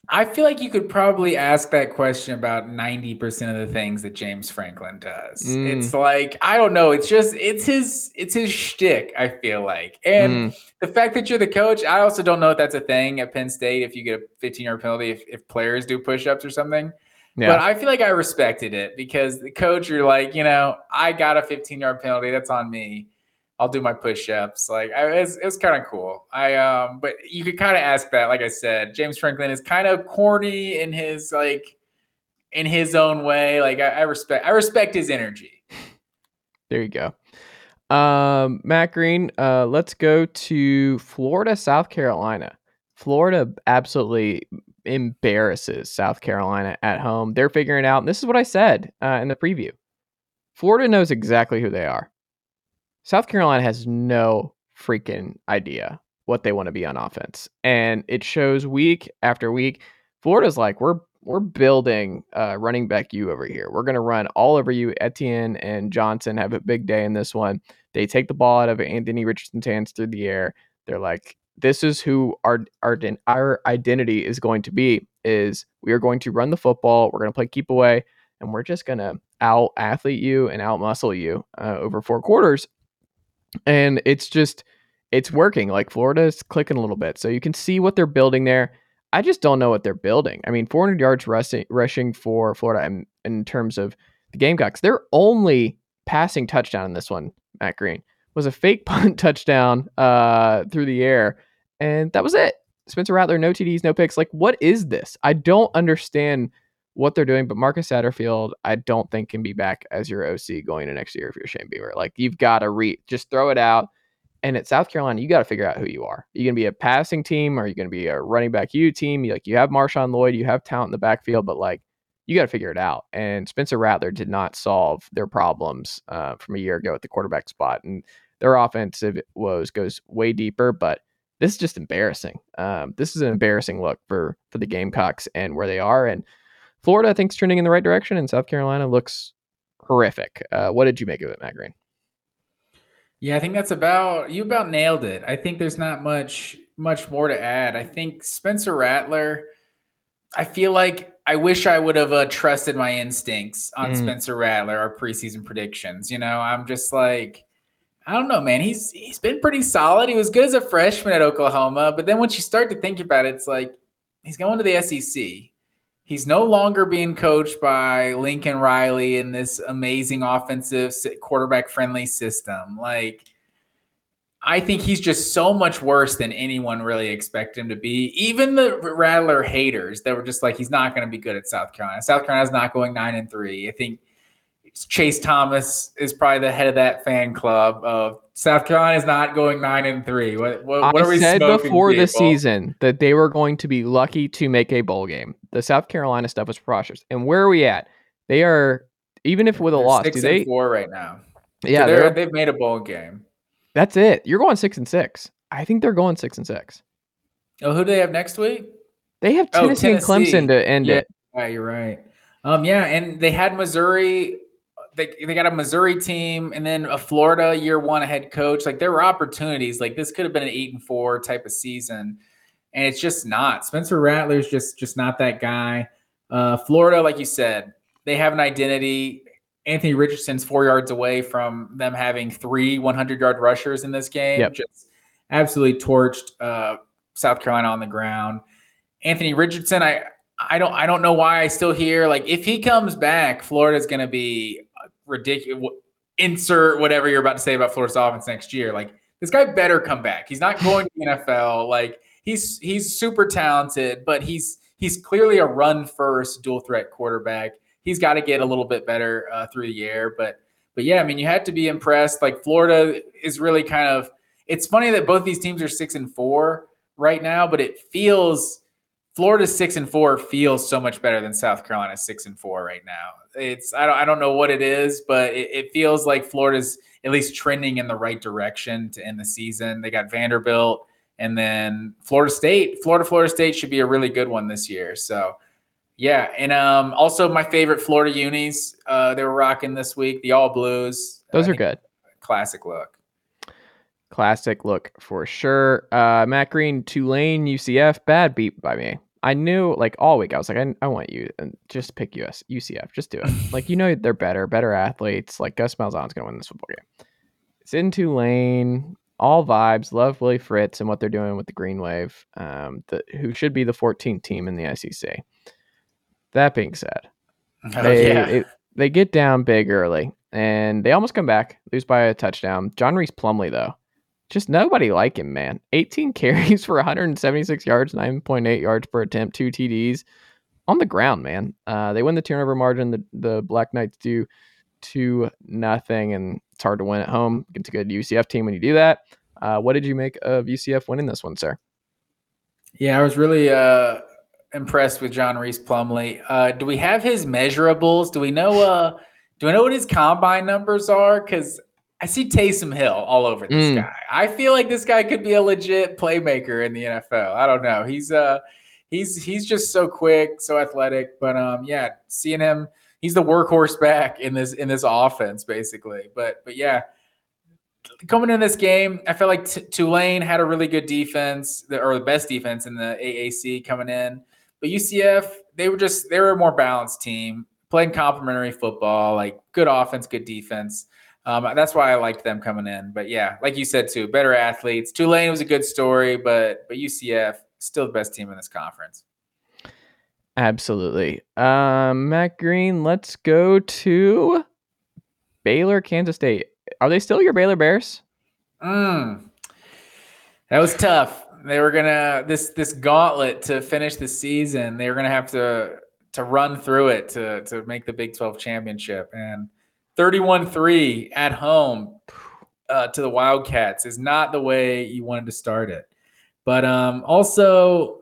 I feel like you could probably ask that question about 90% of the things that James Franklin does. Mm. It's like, I don't know. It's just, it's his, it's his shtick, I feel like. And Mm, the fact that you're the coach, I also don't know if that's a thing at Penn State, if you get a 15 yard penalty, if, if players do push ups or something. yeah. But I feel like I respected it because the coach, you're like, you know, I got a 15 yard penalty. That's on me. I'll do my push ups. Like I, it was, it was kind of cool. I um, but you could kind of ask that. Like I said, James Franklin is kind of corny in his like, in his own way. Like I, I respect, I respect his energy. There you go. Um, Matt Green, uh, let's go to Florida, South Carolina. Florida absolutely embarrasses South Carolina at home. They're figuring out. And this is what I said uh, in the preview. Florida knows exactly who they are. South Carolina has no freaking idea what they want to be on offense. And it shows week after week. Florida's like, we're we're building uh, running back you over here. We're going to run all over you. Etienne and Johnson have a big day in this one. They take the ball out of Anthony Richardson's hands through the air. They're like, this is who our our our identity is going to be. Is we are going to run the football. We're going to play keep away, and we're just going to out athlete you and out muscle you uh, over four quarters. And it's just it's working. Like Florida is clicking a little bit, so you can see what they're building there. I just don't know what they're building. I mean, 400 yards rushing, rushing for Florida in, in terms of the Gamecocks. Their only passing touchdown in this one, Matt Green, was a fake punt touchdown uh, through the air, and that was it. Spencer Rattler, no TDs, no picks. Like, what is this? I don't understand what they're doing. But Marcus Satterfield, I don't think can be back as your OC going to next year if you're Shane Beamer. Like you've got to re just throw it out. And at South Carolina, you got to figure out who you are. Are you gonna be a passing team? Or are you gonna be a running back U team? You, like you have Marshawn Lloyd, you have talent in the backfield, but like you got to figure it out. And Spencer Rattler did not solve their problems uh, from a year ago at the quarterback spot. And their offensive woes goes way deeper, but this is just embarrassing. Um, this is an embarrassing look for for the Gamecocks and where they are. And Florida, I think, is trending in the right direction, and South Carolina looks horrific. Uh, what did you make of it, Matt Green? Yeah, I think that's about you about nailed it. I think there's not much much more to add. I think Spencer Rattler. I feel like I wish I would have uh, trusted my instincts on mm. Spencer Rattler, our preseason predictions. You know, I'm just like I don't know, man. He's he's been pretty solid. He was good as a freshman at Oklahoma, but then once you start to think about it, it's like he's going to the SEC. He's no longer being coached by Lincoln Riley in this amazing offensive quarterback friendly system. Like I think he's just so much worse than anyone really expected him to be. Even the Rattler haters that were just like, he's not going to be good at South Carolina. South Carolina's not going nine and three. I think Chase Thomas is probably the head of that fan club of South Carolina is not going nine and three. What, what, what I are we said before people? the season that they were going to be lucky to make a bowl game. The South Carolina stuff was preposterous. And where are we at? They are even if with a loss, six do they four right now? Yeah, so they're, they've made a bowl game. That's it. You're going six and six. I think they're going six and six. Oh, who do they have next week? They have Tennessee, oh, Tennessee. and Clemson to end yeah. it. Yeah, you're right. Um, yeah, and they had Missouri they, they got a Missouri team and then a Florida year one head coach. Like there were opportunities. Like this could have been an eight and four type of season, and it's just not. Spencer Rattler's just just not that guy. Uh, Florida, like you said, they have an identity. Anthony Richardson's four yards away from them having three 100 yard rushers in this game. Yep. Just absolutely torched uh, South Carolina on the ground. Anthony Richardson, I I don't I don't know why I still hear like if he comes back, Florida's going to be ridiculous. Insert whatever you're about to say about Florida's offense next year. Like this guy better come back. He's not going to the NFL. Like he's he's super talented, but he's he's clearly a run first dual threat quarterback. He's got to get a little bit better uh, through the air, but but yeah, I mean, you had to be impressed. Like Florida is really kind of. It's funny that both these teams are six and four right now, but it feels Florida's six and four feels so much better than South Carolina's six and four right now. It's I don't I don't know what it is, but it, it feels like Florida's at least trending in the right direction to end the season. They got Vanderbilt and then Florida State. Florida Florida State should be a really good one this year. So yeah, and um, also my favorite Florida unis uh, they were rocking this week, the all blues. Those are good. Classic look. Classic look for sure. Uh, Matt Green, Tulane, UCF, bad beat by me. I knew like all week I was like I, I want you and just pick US UCF just do it like you know they're better better athletes like Gus Malzahn's gonna win this football game it's in Tulane all vibes love Willie Fritz and what they're doing with the Green Wave um the, who should be the 14th team in the SEC that being said oh, they yeah. it, they get down big early and they almost come back lose by a touchdown John Rhys Plumlee though just nobody like him, man. 18 carries for 176 yards, 9.8 yards per attempt, two TDs on the ground, man. Uh, they win the turnover margin. The, the Black Knights do two nothing, and it's hard to win at home against a good UCF team when you do that. Uh, what did you make of UCF winning this one, sir? Yeah, I was really uh, impressed with John Rhys Plumlee. Uh, do we have his measurables? Do we know? Uh, do we know what his combine numbers are? Because I see Taysom Hill all over this mm. guy. I feel like this guy could be a legit playmaker in the NFL. I don't know. He's uh he's he's just so quick, so athletic. But um yeah, seeing him, he's the workhorse back in this in this offense basically. But but yeah, coming in this game, I felt like T- Tulane had a really good defense, or the best defense in the AAC coming in. But UCF, they were just they were a more balanced team, playing complementary football, like good offense, good defense. Um, that's why I liked them coming in. But yeah, like you said too, better athletes. Tulane was a good story, but but UCF still the best team in this conference. Absolutely. Um, Matt Green, let's go to Baylor, Kansas State. Are they still your Baylor Bears? Mm, that was tough. They were gonna this this gauntlet to finish the season. They were gonna have to to run through it to to make the Big 12 championship. And 31-3 at home uh, to the Wildcats is not the way you wanted to start it. But um, also,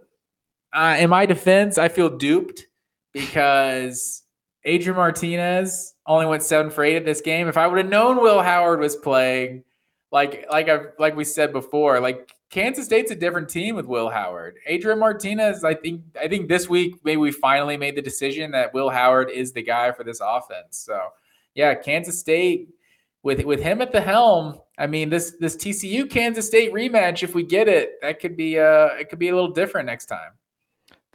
uh, in my defense, I feel duped because Adrian Martinez only went seven for eight at this game. If I would have known Will Howard was playing, like like I like we said before, like Kansas State's a different team with Will Howard. Adrian Martinez, I think I think this week maybe we finally made the decision that Will Howard is the guy for this offense. So yeah, Kansas State with with him at the helm. I mean this this TCU Kansas State rematch, if we get it, that could be uh it could be a little different next time.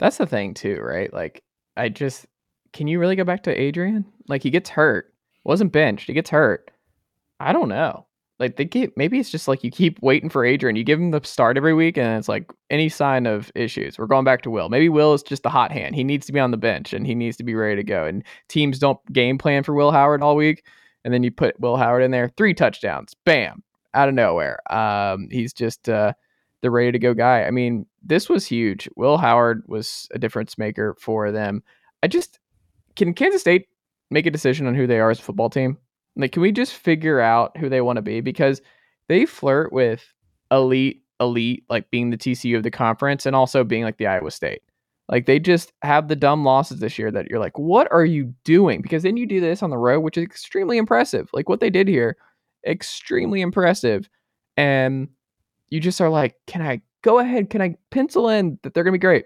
That's the thing too, right? Like I just can you really go back to Adrian? Like he gets hurt, wasn't benched, he gets hurt. I don't know. Like they keep maybe it's just like you keep waiting for Adrian. You give him the start every week, and it's like any sign of issues. We're going back to Will. Maybe Will is just the hot hand. He needs to be on the bench and he needs to be ready to go. And teams don't game plan for Will Howard all week, and then you put Will Howard in there, three touchdowns, bam, out of nowhere. Um, he's just uh, the ready to go guy. I mean, this was huge. Will Howard was a difference maker for them. I just can Kansas State make a decision on who they are as a football team? Like, can we just figure out who they want to be? Because they flirt with elite, elite, like being the TCU of the conference and also being like the Iowa State. Like, they just have the dumb losses this year that you're like, what are you doing? Because then you do this on the road, which is extremely impressive. Like, what they did here, extremely impressive. And you just are like, can I go ahead? Can I pencil in that they're going to be great?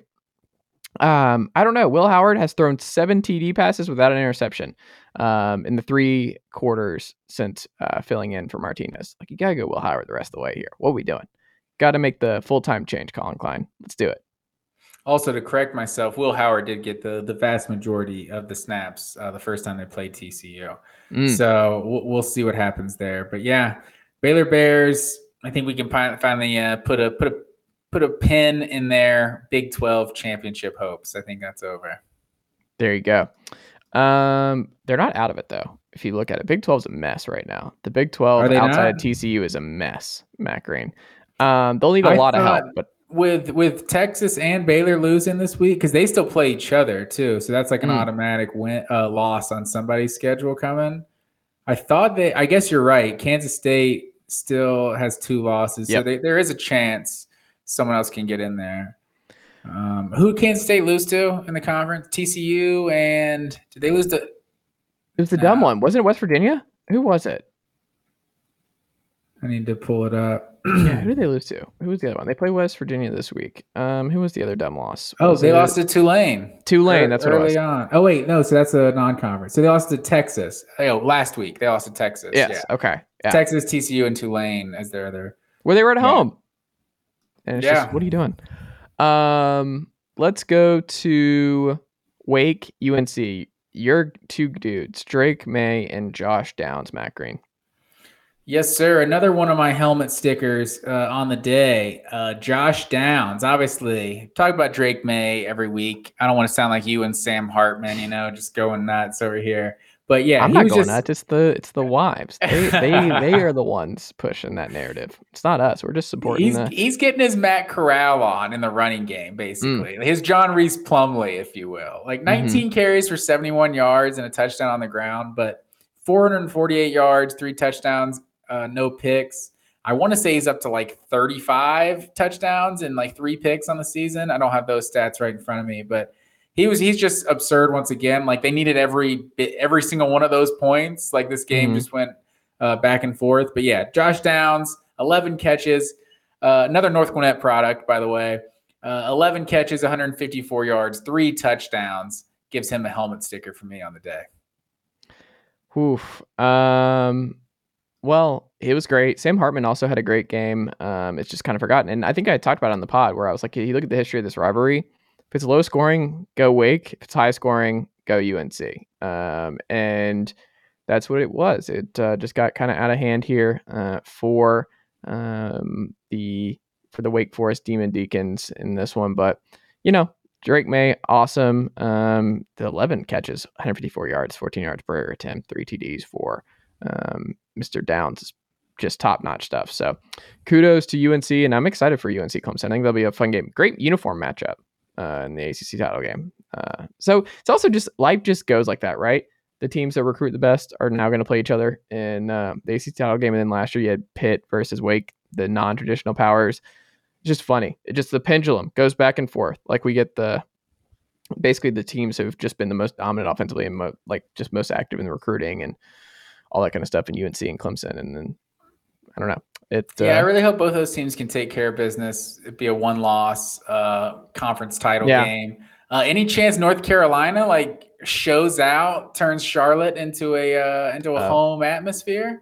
Um, I don't know. Will Howard has thrown seven TD passes without an interception um, in the three quarters since uh, filling in for Martinez. Like, you got to go Will Howard the rest of the way here. What are we doing? Got to make the full time change, Collin Klein. Let's do it. Also, to correct myself, Will Howard did get the the vast majority of the snaps uh, the first time they played TCU. Mm. So we'll, we'll, see what happens there. But yeah, Baylor Bears. I think we can finally uh, put a put a put a pin in their Big 12 championship hopes. I think that's over. There you go. Um, they're not out of it though. If you look at it, Big 12 is a mess right now. The Big 12 outside? TCU is a mess. Matt Green. Um, they'll need a I lot of help, but with with Texas and Baylor losing this week because they still play each other too, so that's like an mm. automatic win uh, loss on somebody's schedule coming. I thought they. I guess you're right. Kansas State still has two losses, yep. so they, there is a chance someone else can get in there. Um, who Kansas State lose to in the conference? TCU and did they lose to? It was the dumb one, wasn't it? West Virginia? Who was it? I need to pull it up. yeah, who did they lose to? Who was the other one? They play West Virginia this week. Um, who was the other dumb loss? Oh, was they it? lost to Tulane. Tulane, that's what early it was. on. Oh wait, no, so that's a non-conference. So they lost to Texas. Oh, last week they lost to Texas. Yes. Yeah. Okay. Yeah. Texas, TCU, and Tulane as their other. Where they were at yeah. home. And it's yeah. just, what are you doing? Um, let's go to Wake UNC. Your two dudes, Drake Maye and Josh Downs, Matt Green. Yes, sir. Another one of my helmet stickers uh, on the day. Uh, Josh Downs, obviously, talk about Drake Maye every week. I don't want to sound like you and Sam Hartman, you know, just going nuts over here. But yeah, I'm not going just... nuts. It's the it's the wives. They they they are the ones pushing that narrative. It's not us. We're just supporting. He's the... he's getting his Matt Corral on in the running game, basically. Mm. His John Rhys Plumlee, if you will. Like 19 mm-hmm. carries for 71 yards and a touchdown on the ground, but 448 yards, three touchdowns, uh, no picks. I want to say he's up to like 35 touchdowns and like three picks on the season. I don't have those stats right in front of me, but he was he's just absurd once again. Like they needed every bit, every single one of those points. Like this game mm-hmm. just went uh, back and forth. But yeah, Josh Downs, 11 catches, uh, another North Gwinnett product, by the way. Uh, 11 catches, 154 yards, three touchdowns. Gives him a helmet sticker for me on the day. Oof. Um. Well, it was great. Sam Hartman also had a great game. Um, it's just kind of forgotten, and I think I talked about it on the pod where I was like, "You look at the history of this rivalry it's low scoring, go Wake. If it's high scoring, go UNC. Um, and that's what it was. It uh, just got kind of out of hand here uh, for um, the for the Wake Forest Demon Deacons in this one. But you know, Drake Maye, awesome. Um, the 11 catches, 154 yards, 14 yards per attempt, three TDs for um, Mr. Downs. Just top notch stuff. So kudos to UNC, and I'm excited for UNC Clemson. I think that'll be a fun game. Great uniform matchup uh, in the ACC title game. Uh, so it's also just life just goes like that, right? The teams that recruit the best are now going to play each other in uh, the ACC title game, and then last year you had Pitt versus Wake, the non-traditional powers. Just funny. It just the pendulum goes back and forth. Like we get the basically the teams who've just been the most dominant offensively and mo- like just most active in the recruiting and all that kind of stuff in UNC and Clemson, and then I don't know. It, yeah, I uh, really hope both those teams can take care of business. It'd be a one loss uh, conference title Yeah. game. Uh, any chance North Carolina like shows out, turns Charlotte into a uh, into a Uh, home atmosphere?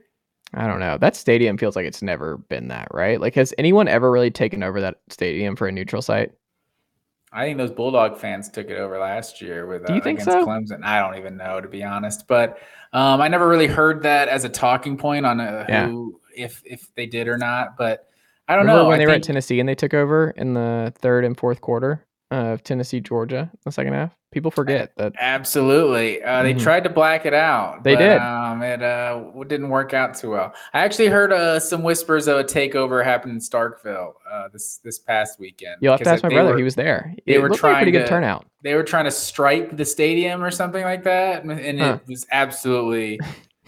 I don't know. That stadium feels like it's never been that, right? Like, has anyone ever really taken over that stadium for a neutral site? I think those Bulldog fans took it over last year with uh, Do you think against so? Clemson. I don't even know to be honest, but um, I never really heard that as a talking point on a, Yeah. who if if they did or not. But I don't Remember know. when I they were at Tennessee and they took over in the third and fourth quarter of Tennessee, Georgia, the second half? People forget that. Absolutely. Uh, they Mhm. tried to black it out. They but, did. Um, it uh, didn't work out too well. I actually heard uh, some whispers of a takeover happened in Starkville uh, this this past weekend. You'll have to ask my brother. were- he was there. they were looked like pretty trying good to- turnout. They were trying to stripe the stadium or something like that, and- Huh. it was absolutely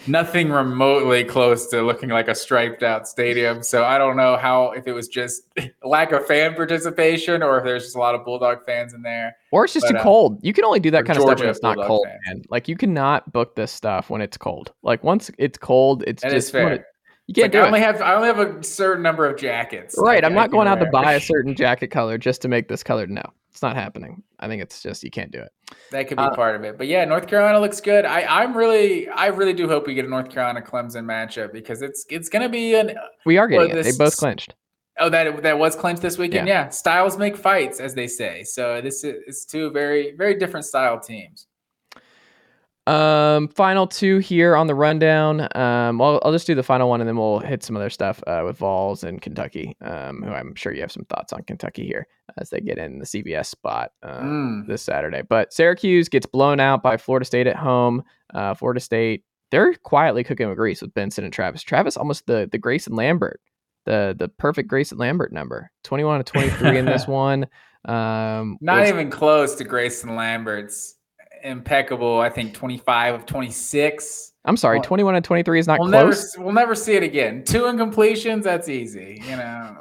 nothing remotely close to looking like a striped out stadium. So I don't know how if it was just lack of fan participation or if there's just a lot of Bulldog fans in there. Or it's just but, too uh, cold. You can only do that kind of stuff when Georgia it's not Bulldog cold, fans. man. Like you cannot book this stuff when it's cold. Like once it's cold, it's That just fair. You can't like, I only it. have I only have a certain number of jackets. Right. I'm not going out to buy a certain jacket color just to make this color. No, it's not happening. I think it's just you can't do it. That could be Uh, part of it. But yeah, North Carolina looks good. I, I'm really I really do hope we get a North Carolina Clemson matchup because it's it's gonna be an We are Well, getting it. They both clinched. oh that that was clinched this weekend. Yeah. styles make fights, as they say. So this is it's two very very different style teams. Um, final two here on the rundown. Um, well, I'll just do the final one and then we'll hit some other stuff uh, with Vols and Kentucky. Um, who I'm sure you have some thoughts on Kentucky here as they get in the CBS spot uh, Mm. this Saturday. But Syracuse gets blown out by Florida State at home. Uh, Florida State they're quietly cooking with grease with Benson and Travis. Travis almost the the Grayson Lambert, the the perfect Grayson Lambert number, 21 to 23 in this one. Um, Not even close to Grayson Lambert's impeccable. I think 25 of 26. I'm sorry, well, 21 and 23 is not we'll never close. s- we'll never see it again. Two incompletions, that's easy. You know,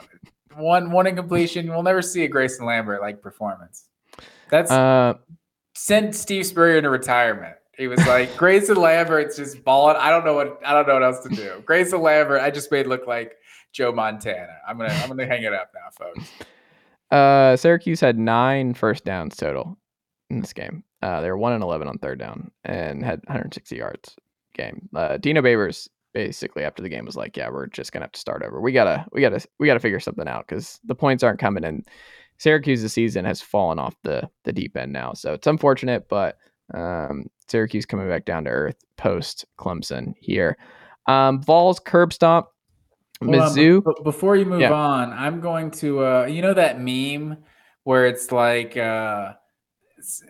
one one incompletion, we'll never see a Grayson Lambert like performance. That's Uh, sent Steve Spurrier into retirement. He was like, Grayson Lambert's just balling. I don't know what I don't know what else to do. Grayson Lambert, I just made look like Joe Montana. I'm gonna I'm gonna hang it up now, folks. Uh, Syracuse had nine first downs total in this game. Uh, they were one and eleven on third down and had 160 yards game. Uh, Dino Babers basically after the game was like, "Yeah, we're just gonna have to start over. We gotta, we gotta, we gotta figure something out because the points aren't coming." And Syracuse's season has fallen off the the deep end now, so it's unfortunate, but um, Syracuse coming back down to earth post Clemson here. Um, Vols curb stomp. Hold on, Mizzou. but before you move Yeah. on, I'm going to uh you know that meme where it's like uh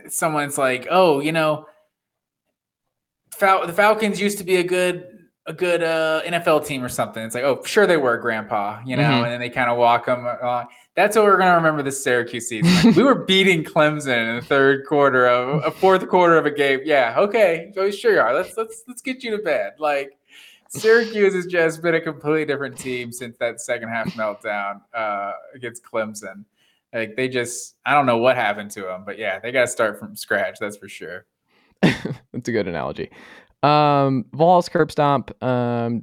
someone's like, "Oh, you know, Fal- the Falcons used to be a good a good uh NFL team or something." It's like, "Oh, sure they were, grandpa," you know, Mhm. and then they kind of walk them along. That's what we're going to remember this Syracuse season. Like, we were beating Clemson in the third quarter of a fourth quarter of a game. Yeah, okay. So sure you are. Let's let's let's get you to bed. Like Syracuse has just been a completely different team since that second half meltdown uh, against Clemson. Like they just, I don't know what happened to them, but yeah, they got to start from scratch. That's for sure. That's a good analogy. Um, Vols curb stomp. Um,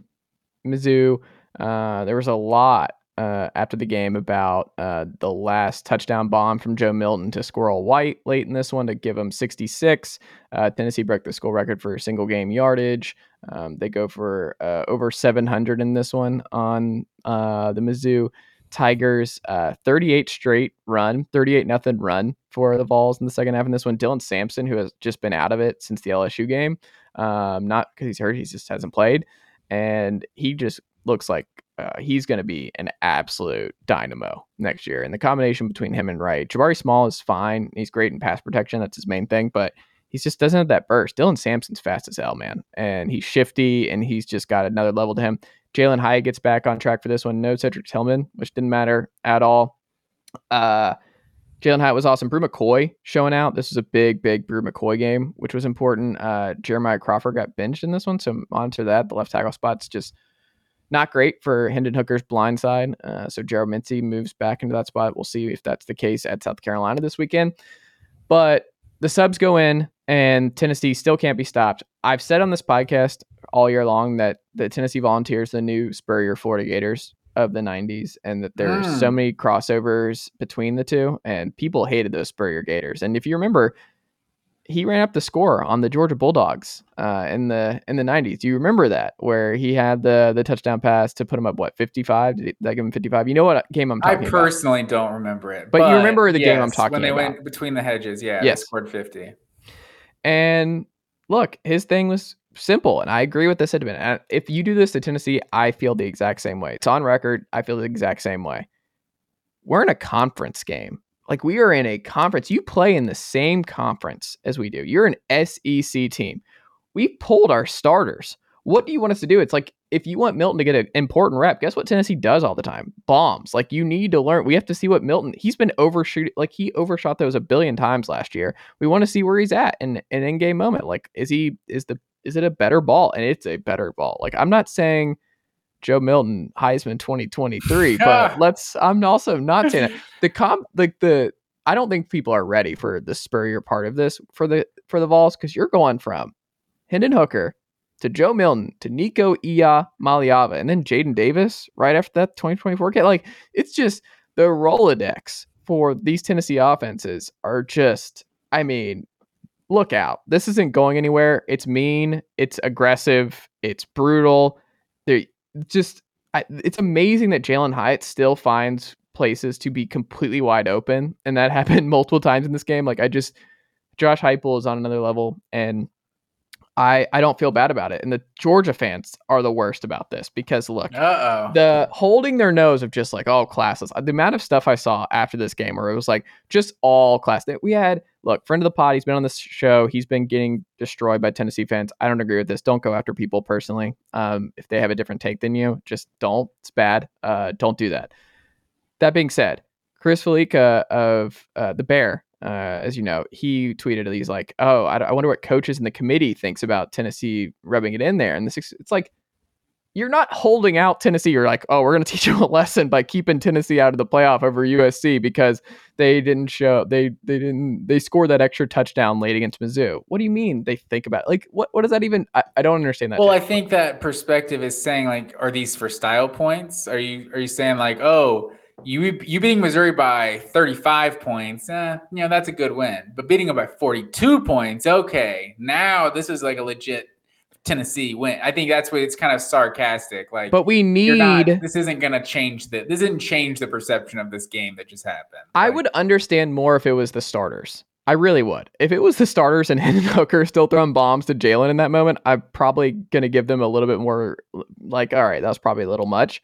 Mizzou. Uh, there was a lot uh, after the game about uh, the last touchdown bomb from Joe Milton to Squirrel White late in this one to give him 66. Uh, Tennessee broke the school record for single game yardage. Um, they go for uh, over 700 in this one on uh, the Mizzou Tigers. Uh, 38 straight run, 38 nothing run for the Vols in the second half in this one. Dylan Sampson, who has just been out of it since the LSU game, um, not because he's hurt, he just hasn't played, and he just looks like uh, he's going to be an absolute dynamo next year. And the combination between him and Wright, Jabari Small is fine. He's great in pass protection. That's his main thing, but he just doesn't have that burst. Dylan Sampson's fast as hell, man, and he's shifty, and he's just got another level to him. Jalin Hyatt gets back on track for this one. No Cedric Tillman, which didn't matter at all. Uh, Jalin Hyatt was awesome. Bru McCoy showing out. This was a big, big Bru McCoy game, which was important. Uh, Jeremiah Crawford got benched in this one, so monitor that. The left tackle spot's just not great for Hendon Hooker's blind side. Uh, so Gerald Mincey moves back into that spot. We'll see if that's the case at South Carolina this weekend. But the subs go in, and Tennessee still can't be stopped. I've said on this podcast all year long that the Tennessee Volunteers, the new Spurrier Florida Gators of the 90s, and that there's mm. so many crossovers between the two, and people hated those Spurrier Gators. And if you remember, he ran up the score on the Georgia Bulldogs uh, in the in the 90s. Do you remember that where he had the the touchdown pass to put him up what 55? Did that give him 55? You know what game I'm talking I personally about. don't remember it. But, but you remember the yes, game I'm talking about. when they about. went between the hedges, yeah, yes. scored 50. And look, his thing was simple, and I agree with the sentiment. If you do this to Tennessee, I feel the exact same way. It's on record. I feel the exact same way. We're in a conference game. Like we are in a conference. You play in the same conference as we do. You're an SEC team. We pulled our starters. What do you want us to do? It's like if you want Milton to get an important rep, guess what Tennessee does all the time? Bombs. Like you need to learn. We have to see what Milton. He's been overshooting. Like he overshot those a billion times last year. We want to see where he's at in an in game moment. Like is he is the is it a better ball? And it's a better ball. Like I'm not saying Joe Milton Heisman 2023. but let's I'm also not saying that. the comp like the I don't think people are ready for the Spurrier part of this for the for the Vols because you're going from Hendon Hooker to Joe Milton to Nico Ia Maliava and then Jaden Davis right after that 2024 kid. Like it's just the Rolodex for these Tennessee offenses are just I mean, look out. This isn't going anywhere. It's mean, it's aggressive, it's brutal. They're just I, it's amazing that Jalin Hyatt still finds places to be completely wide open, and that happened multiple times in this game. Like I just, Josh Heupel is on another level, and I I don't feel bad about it. And the Georgia fans are the worst about this because look, Uh-oh. the holding their nose of just like oh classes. The amount of stuff I saw after this game where it was like just all class that we had. Look, friend of the pod, he's been on this show. He's been getting destroyed by Tennessee fans. I don't agree with this. Don't go after people personally. Um, if they have a different take than you, just don't. It's bad. Uh, don't do that. That being said, Chris Fallica of uh, the Bear uh, as you know, he tweeted, he's like, "Oh, I, I, wonder what coaches in the committee thinks about Tennessee rubbing it in there." And this, it's like you're not holding out Tennessee. You're like, "Oh, we're going to teach you a lesson by keeping Tennessee out of the playoff over USC because they didn't show they they didn't they scored that extra touchdown late against Mizzou." What do you mean they think about it? like what what does that even? I, I don't understand that. Well, I think that perspective is saying like, are these for style points? Are you are you saying like, oh? You you beating Missouri by 35 points, eh, you know, that's a good win. But beating them by 42 points, okay. Now this is like a legit Tennessee win. I think that's what it's kind of sarcastic. Like, but we need not, this isn't going to change the this didn't change the perception of this game that just happened. I would understand more if it was the starters. I really would. If it was the starters and Hendon Hooker still throwing bombs to Jalen in that moment, I'm probably going to give them a little bit more like, all right, that was probably a little much.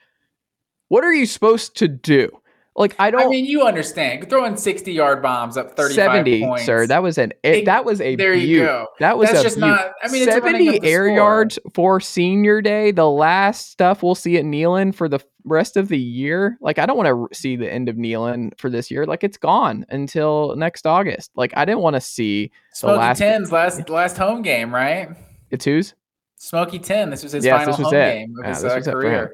What are you supposed to do? Like I don't. I mean, you understand throwing sixty yard bombs up thirty seventy, points. sir. That was an it, that was a there you go. That was That's just beaut. not. I mean, seventy air score. yards for senior day. The last stuff we'll see at Neyland for the rest of the year. Like I don't want to see the end of Neyland for this year. Like it's gone until next August. Like I didn't want to see Smoky the last tens last last home game, right? It's whose? Smoky ten. This was his yes, final home it. game of yeah, his uh, career.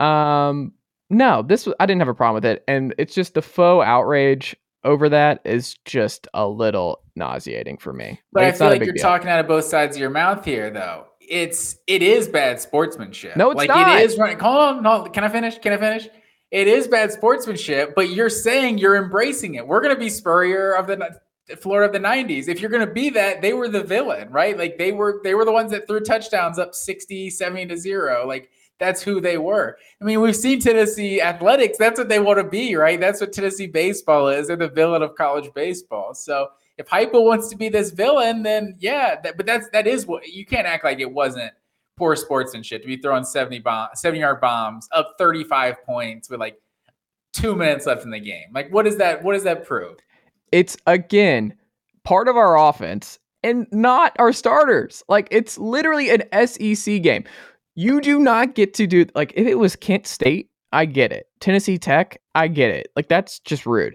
Um, no, this was I didn't have a problem with it, and it's just the faux outrage over that is just a little nauseating for me. But like, I feel like you're deal. talking out of both sides of your mouth here, though. It's it is bad sportsmanship. No, it's like not. it is right. Hold on, no. Can I finish? Can I finish? It is bad sportsmanship, but you're saying you're embracing it. We're gonna be Spurrier of the Florida of the 90s. If you're going to be that, they were the villain, right? Like they were they were the ones that threw touchdowns up 60, 70 to 0. Like that's who they were. I mean, we've seen Tennessee athletics. That's what they want to be, right? That's what Tennessee baseball is. They're the villain of college baseball. So if Heupel wants to be this villain, then yeah, that, but that's that is what you can't act like it wasn't poor sportsmanship to be throwing 70 bomb 70 yard bombs up 35 points with like two minutes left in the game. Like what is that? What does that prove? It's again part of our offense and not our starters. Like it's literally an SEC game. You do not get to do like if it was Kent State, I get it. Tennessee Tech, I get it. Like that's just rude.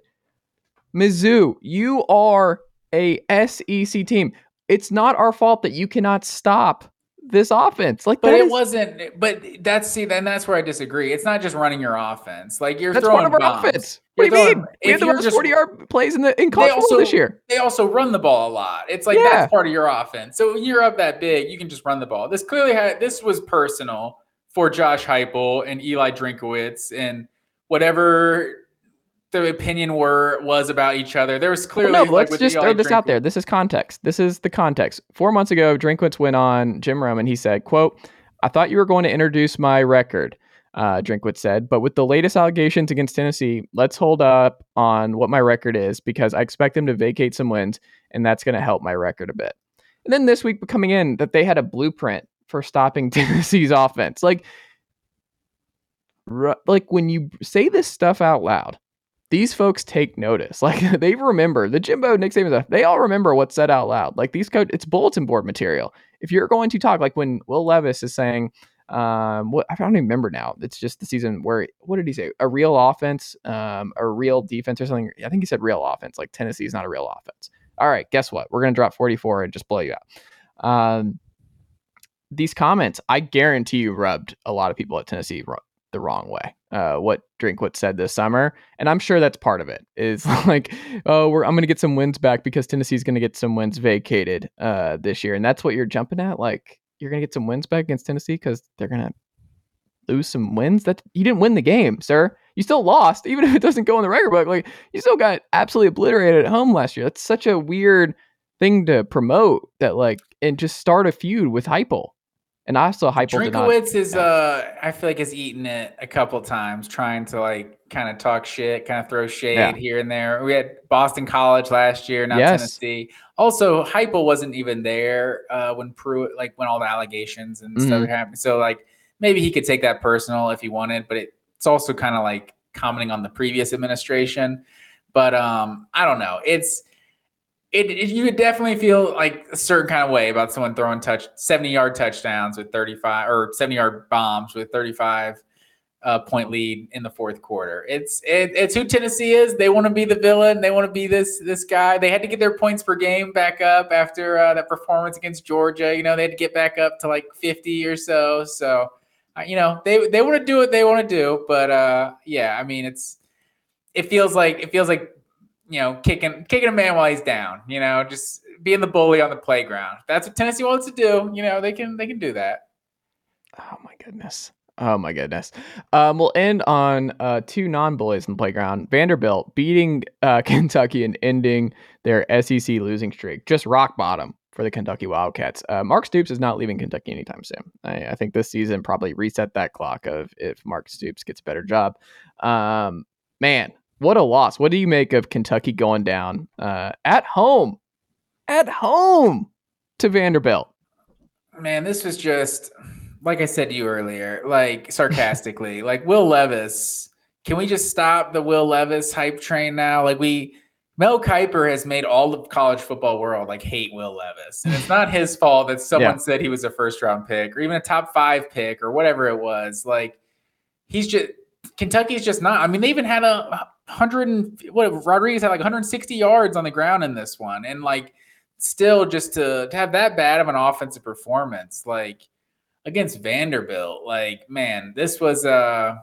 Mizzou, you are a SEC team. It's not our fault that you cannot stop this offense. Like, but it is, wasn't. But that's see, then that's where I disagree. It's not just running your offense. Like you're that's throwing part of our bombs. offense. You're What do you throwing- mean? We had the you're 40 yard plays in the in They college also this year. They also run the ball a lot. It's like Yeah. that's part of your offense. So when you're up that big, you can just run the ball. This clearly had this was personal for Josh Heupel and Eli Drinkwitz and whatever the opinion were was about each other. There was Well, clearly no, like, let's just throw this out there. This is context. This is the context. Four months ago, Drinkwitz went on Jim Rome and he said, quote, I thought you were going to introduce my record, uh, Drinkwitz said, but with the latest allegations against Tennessee, let's hold up on what my record is because I expect them to vacate some wins and that's going to help my record a bit. And then this week coming in that they had a blueprint for stopping Tennessee's offense. Like, like when you say this stuff out loud, these folks take notice. Like they remember the Jimbo, Nick Saban. They all remember what's said out loud. Like these coach, it's bulletin board material. If you're going to talk, like when Will Levis is saying, um, what I don't even remember now. It's just the season where what did he say? A real offense, um, a real defense or something. I think he said real offense. Like Tennessee is not a real offense. All right, guess what? We're gonna drop 44 and just blow you out. Um, these comments, I guarantee you, rubbed a lot of people at Tennessee the wrong way. Uh, what Drinkwitz said this summer, and I'm sure that's part of it. Is like, oh, we're I'm going to get some wins back because Tennessee's going to get some wins vacated uh, this year, and that's what you're jumping at. Like, you're going to get some wins back against Tennessee because they're going to lose some wins. That you didn't win the game, sir. You still lost, even if it doesn't go in the record book. Like, you still got absolutely obliterated at home last year. That's such a weird thing to promote. That like, and just start a feud with Heupel. And I did not. Drinkwitz is uh I feel like has eaten it a couple times trying to like kind of talk shit, kind of throw shade Yeah. here and there. We had Boston College last year, not Yes. Tennessee. Also, Heupel wasn't even there uh when Pruitt like when all the allegations and stuff Mhm. happened. So like maybe he could take that personal if he wanted, but it, it's also kind of like commenting on the previous administration. But um I don't know. It's it, it you would definitely feel like a certain kind of way about someone throwing touch 70 yard touchdowns with 35 or 70 yard bombs with 35 uh, point lead in the fourth quarter. It's it, it's who Tennessee is. They want to be the villain. They want to be this this guy. They had to get their points per game back up after uh, that performance against Georgia. You know they had to get back up to like 50 or so. So uh, you know they they want to do what they want to do. But uh, yeah, I mean it's it feels like it feels like you know, kicking kicking a man while he's down. You know, just being the bully on the playground. That's what Tennessee wants to do. You know, they can they can do that. Oh my goodness. Oh my goodness. Um, we'll end on uh, two non-bullies in the playground. Vanderbilt beating uh, Kentucky and ending their SEC losing streak. Just rock bottom for the Kentucky Wildcats. Uh, Mark Stoops is not leaving Kentucky anytime soon. I, I think this season probably reset that clock of if Mark Stoops gets a better job. Um, man, what a loss. What do you make of Kentucky going down uh, at home? At home to Vanderbilt. Man, this was just like I said to you earlier, like sarcastically, like Will Levis. Can we just stop the Will Levis hype train now? Like we Mel Kiper has made all of college football world like hate Will Levis. And it's not his fault that someone Yeah. said he was a first round pick or even a top five pick or whatever it was. Like he's just Kentucky's just not. I mean, they even had a hundred and what Rodriguez had like 160 yards on the ground in this one. And like still just to, to have that bad of an offensive performance, like against Vanderbilt, like man, this was uh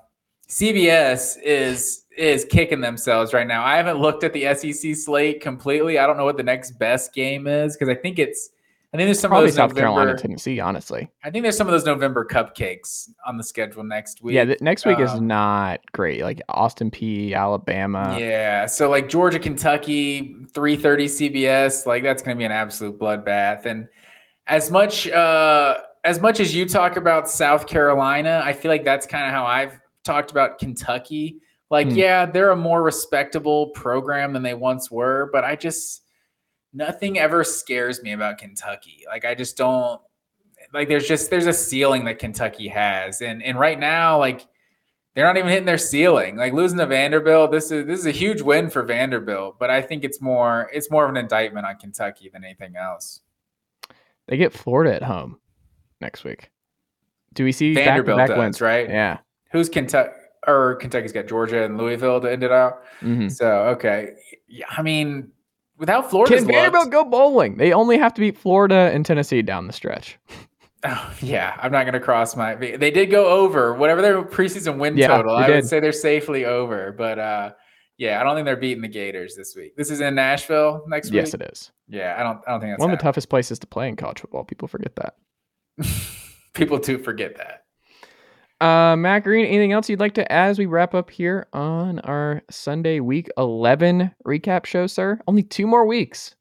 CBS is is kicking themselves right now. I haven't looked at the SEC slate completely. I don't know what the next best game is because I think it's I think there's some Probably of those South November, Carolina, Tennessee, honestly. I think there's some of those November cupcakes on the schedule next week. Yeah, th- next week is Um, not great. Like Austin Peay, Alabama. yeah, so like Georgia, Kentucky, 3:30 CBS, like that's going to be an absolute bloodbath. And as much uh as much as you talk about South Carolina, I feel like that's kind of how I've talked about Kentucky. Like, Hmm. yeah, they're a more respectable program than they once were, but I just nothing ever scares me about Kentucky. Like I just don't like there's just there's a ceiling that Kentucky has. And and right now, like they're not even hitting their ceiling. Like losing to Vanderbilt, this is this is a huge win for Vanderbilt, but I think it's more it's more of an indictment on Kentucky than anything else. They get Florida at home next week. Do we see Vanderbilt back-to-back does, wins? right? Yeah. Who's Kentucky? or Kentucky's got Georgia and Louisville to end it out. Mhm. So okay, yeah, I mean, without Florida, Can Vanderbilt go bowling? They only have to beat Florida and Tennessee down the stretch. Oh, yeah, I'm not going to cross my. They did go over whatever their preseason win Yeah, total. I did. would say they're safely over, but uh, yeah, I don't think they're beating the Gators this week. This is in Nashville next Yes, week. Yes, it is. Yeah, I don't. I don't think that's One of the toughest places to play in college football. People forget that. People do forget that. Uh, Matt Green, anything else you'd like to add as we wrap up here on our Sunday Week 11 recap show, sir? Only two more weeks.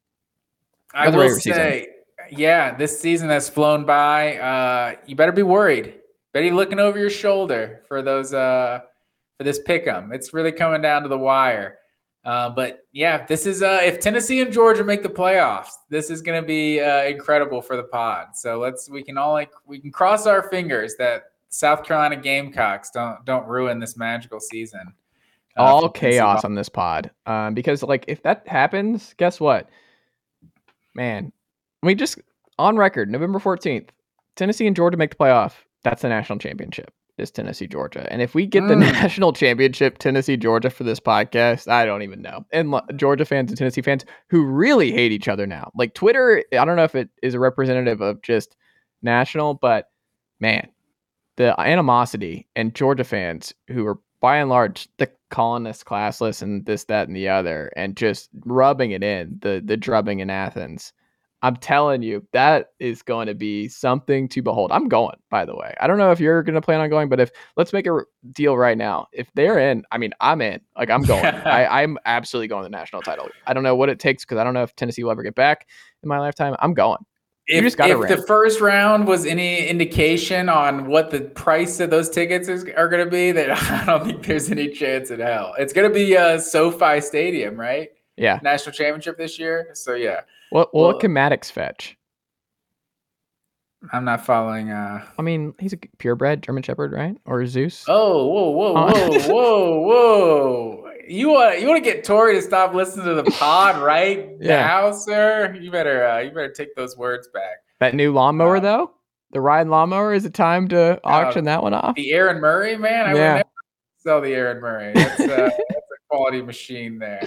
I will regular season. say, yeah, this season has flown by. Uh, you better be worried. Better be looking over your shoulder for those uh, for this pick'em. It's really coming down to the wire. Uh, but yeah, this is uh, if Tennessee and Georgia make the playoffs, this is going to be uh, incredible for the pod. So let's we can all like we can cross our fingers that South Carolina Gamecocks don't don't ruin this magical season. uh, All chaos on this pod. Um, because like if that happens, guess what? Man, we just on record, November 14th, Tennessee and Georgia make the playoff. That's the national championship. Is Tennessee Georgia. And if we get the Mm. national championship Tennessee Georgia for this podcast, I don't even know. And lo- Georgia fans and Tennessee fans who really hate each other now. Like Twitter, I don't know if it is a representative of just national, but man, the animosity and Georgia fans who are by and large the colonists classless and this that and the other and just rubbing it in the the drubbing in Athens. I'm telling you that is going to be something to behold. I'm going by the way. I don't know if you're going to plan on going but if let's make a deal right now. If they're in, I mean I'm in. Like I'm going. I I'm absolutely going to the national title. I don't know what it takes cuz I don't know if Tennessee will ever get back in my lifetime. I'm going. If, if the first round was any indication on what the price of those tickets is, are going to be, then I don't think there's any chance in hell. It's going to be uh, SoFi Stadium, right? Yeah. National championship this year. So yeah, What Well- what can Maddox fetch? I'm not following. Uh... I mean, he's a purebred German Shepherd, right? Or Zeus? Oh, whoa, whoa, whoa, whoa, whoa! You want you want to get Tori to stop listening to the pod right Yeah. now, sir? You better uh, you better take those words back. That new lawnmower, Uh, though? The Ryan lawnmower? Is it time to auction that one off? The Aaron Murray, man. I Yeah. would never sell the Aaron Murray. That's, uh, that's a quality machine there.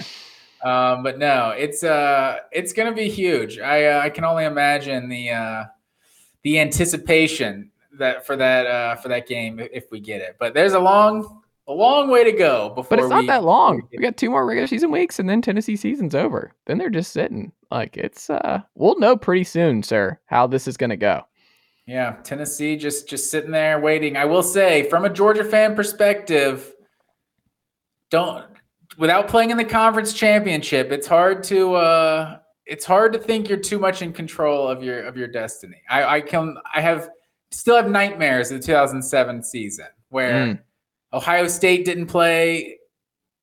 Um, but no, it's uh, it's gonna be huge. I uh, I can only imagine the uh, the anticipation that for that uh, for that game if we get it. But there's a long a long way to go before. But it's not we, that long. we got two more regular season weeks and then Tennessee season's over. Then they're just sitting. Like it's uh we'll know pretty soon, sir, how this is gonna go. Yeah, Tennessee just just sitting there waiting. I will say, from a Georgia fan perspective, don't without playing in the conference championship, it's hard to uh it's hard to think you're too much in control of your of your destiny. I, I can I have still have nightmares of the 2007 season where Mm. Ohio State didn't play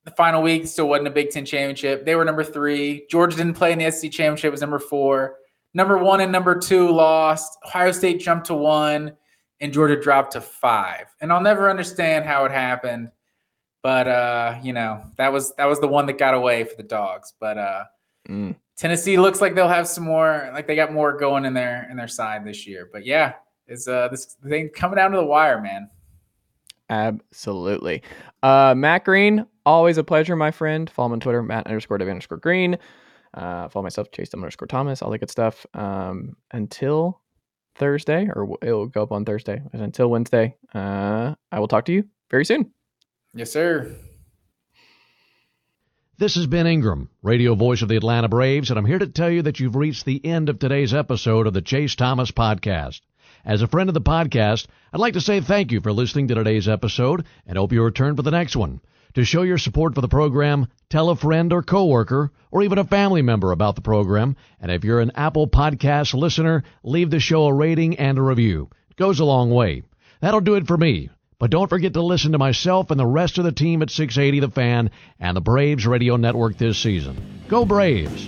the final week, still wasn't a Big Ten championship. They were number three. Georgia didn't play in the SEC championship, was number four. Number one and number two lost. Ohio State jumped to one, and Georgia dropped to five. And I'll never understand how it happened. But uh, you know, that was that was the one that got away for the dogs. But uh Mm. Tennessee looks like they'll have some more, like they got more going in their in their side this year. But yeah, it's uh this thing coming down to the wire, man. Absolutely. Uh Matt Green, always a pleasure, my friend. Follow me on Twitter, Matt underscore David underscore Green. Uh follow myself, Chase Dumb underscore Thomas, all that good stuff. Um until Thursday, or it'll go up on Thursday. And until Wednesday, uh I will talk to you very soon. Yes, sir. This is Ben Ingram, radio voice of the Atlanta Braves, and I'm here to tell you that you've reached the end of today's episode of the Chase Thomas Podcast. As a friend of the podcast, I'd like to say thank you for listening to today's episode and hope you return for the next one. To show your support for the program, tell a friend or coworker or even a family member about the program. And if you're an Apple Podcast listener, leave the show a rating and a review. It goes a long way. That'll do it for me. But don't forget to listen to myself and the rest of the team at 680 The Fan and the Braves Radio Network this season. Go Braves!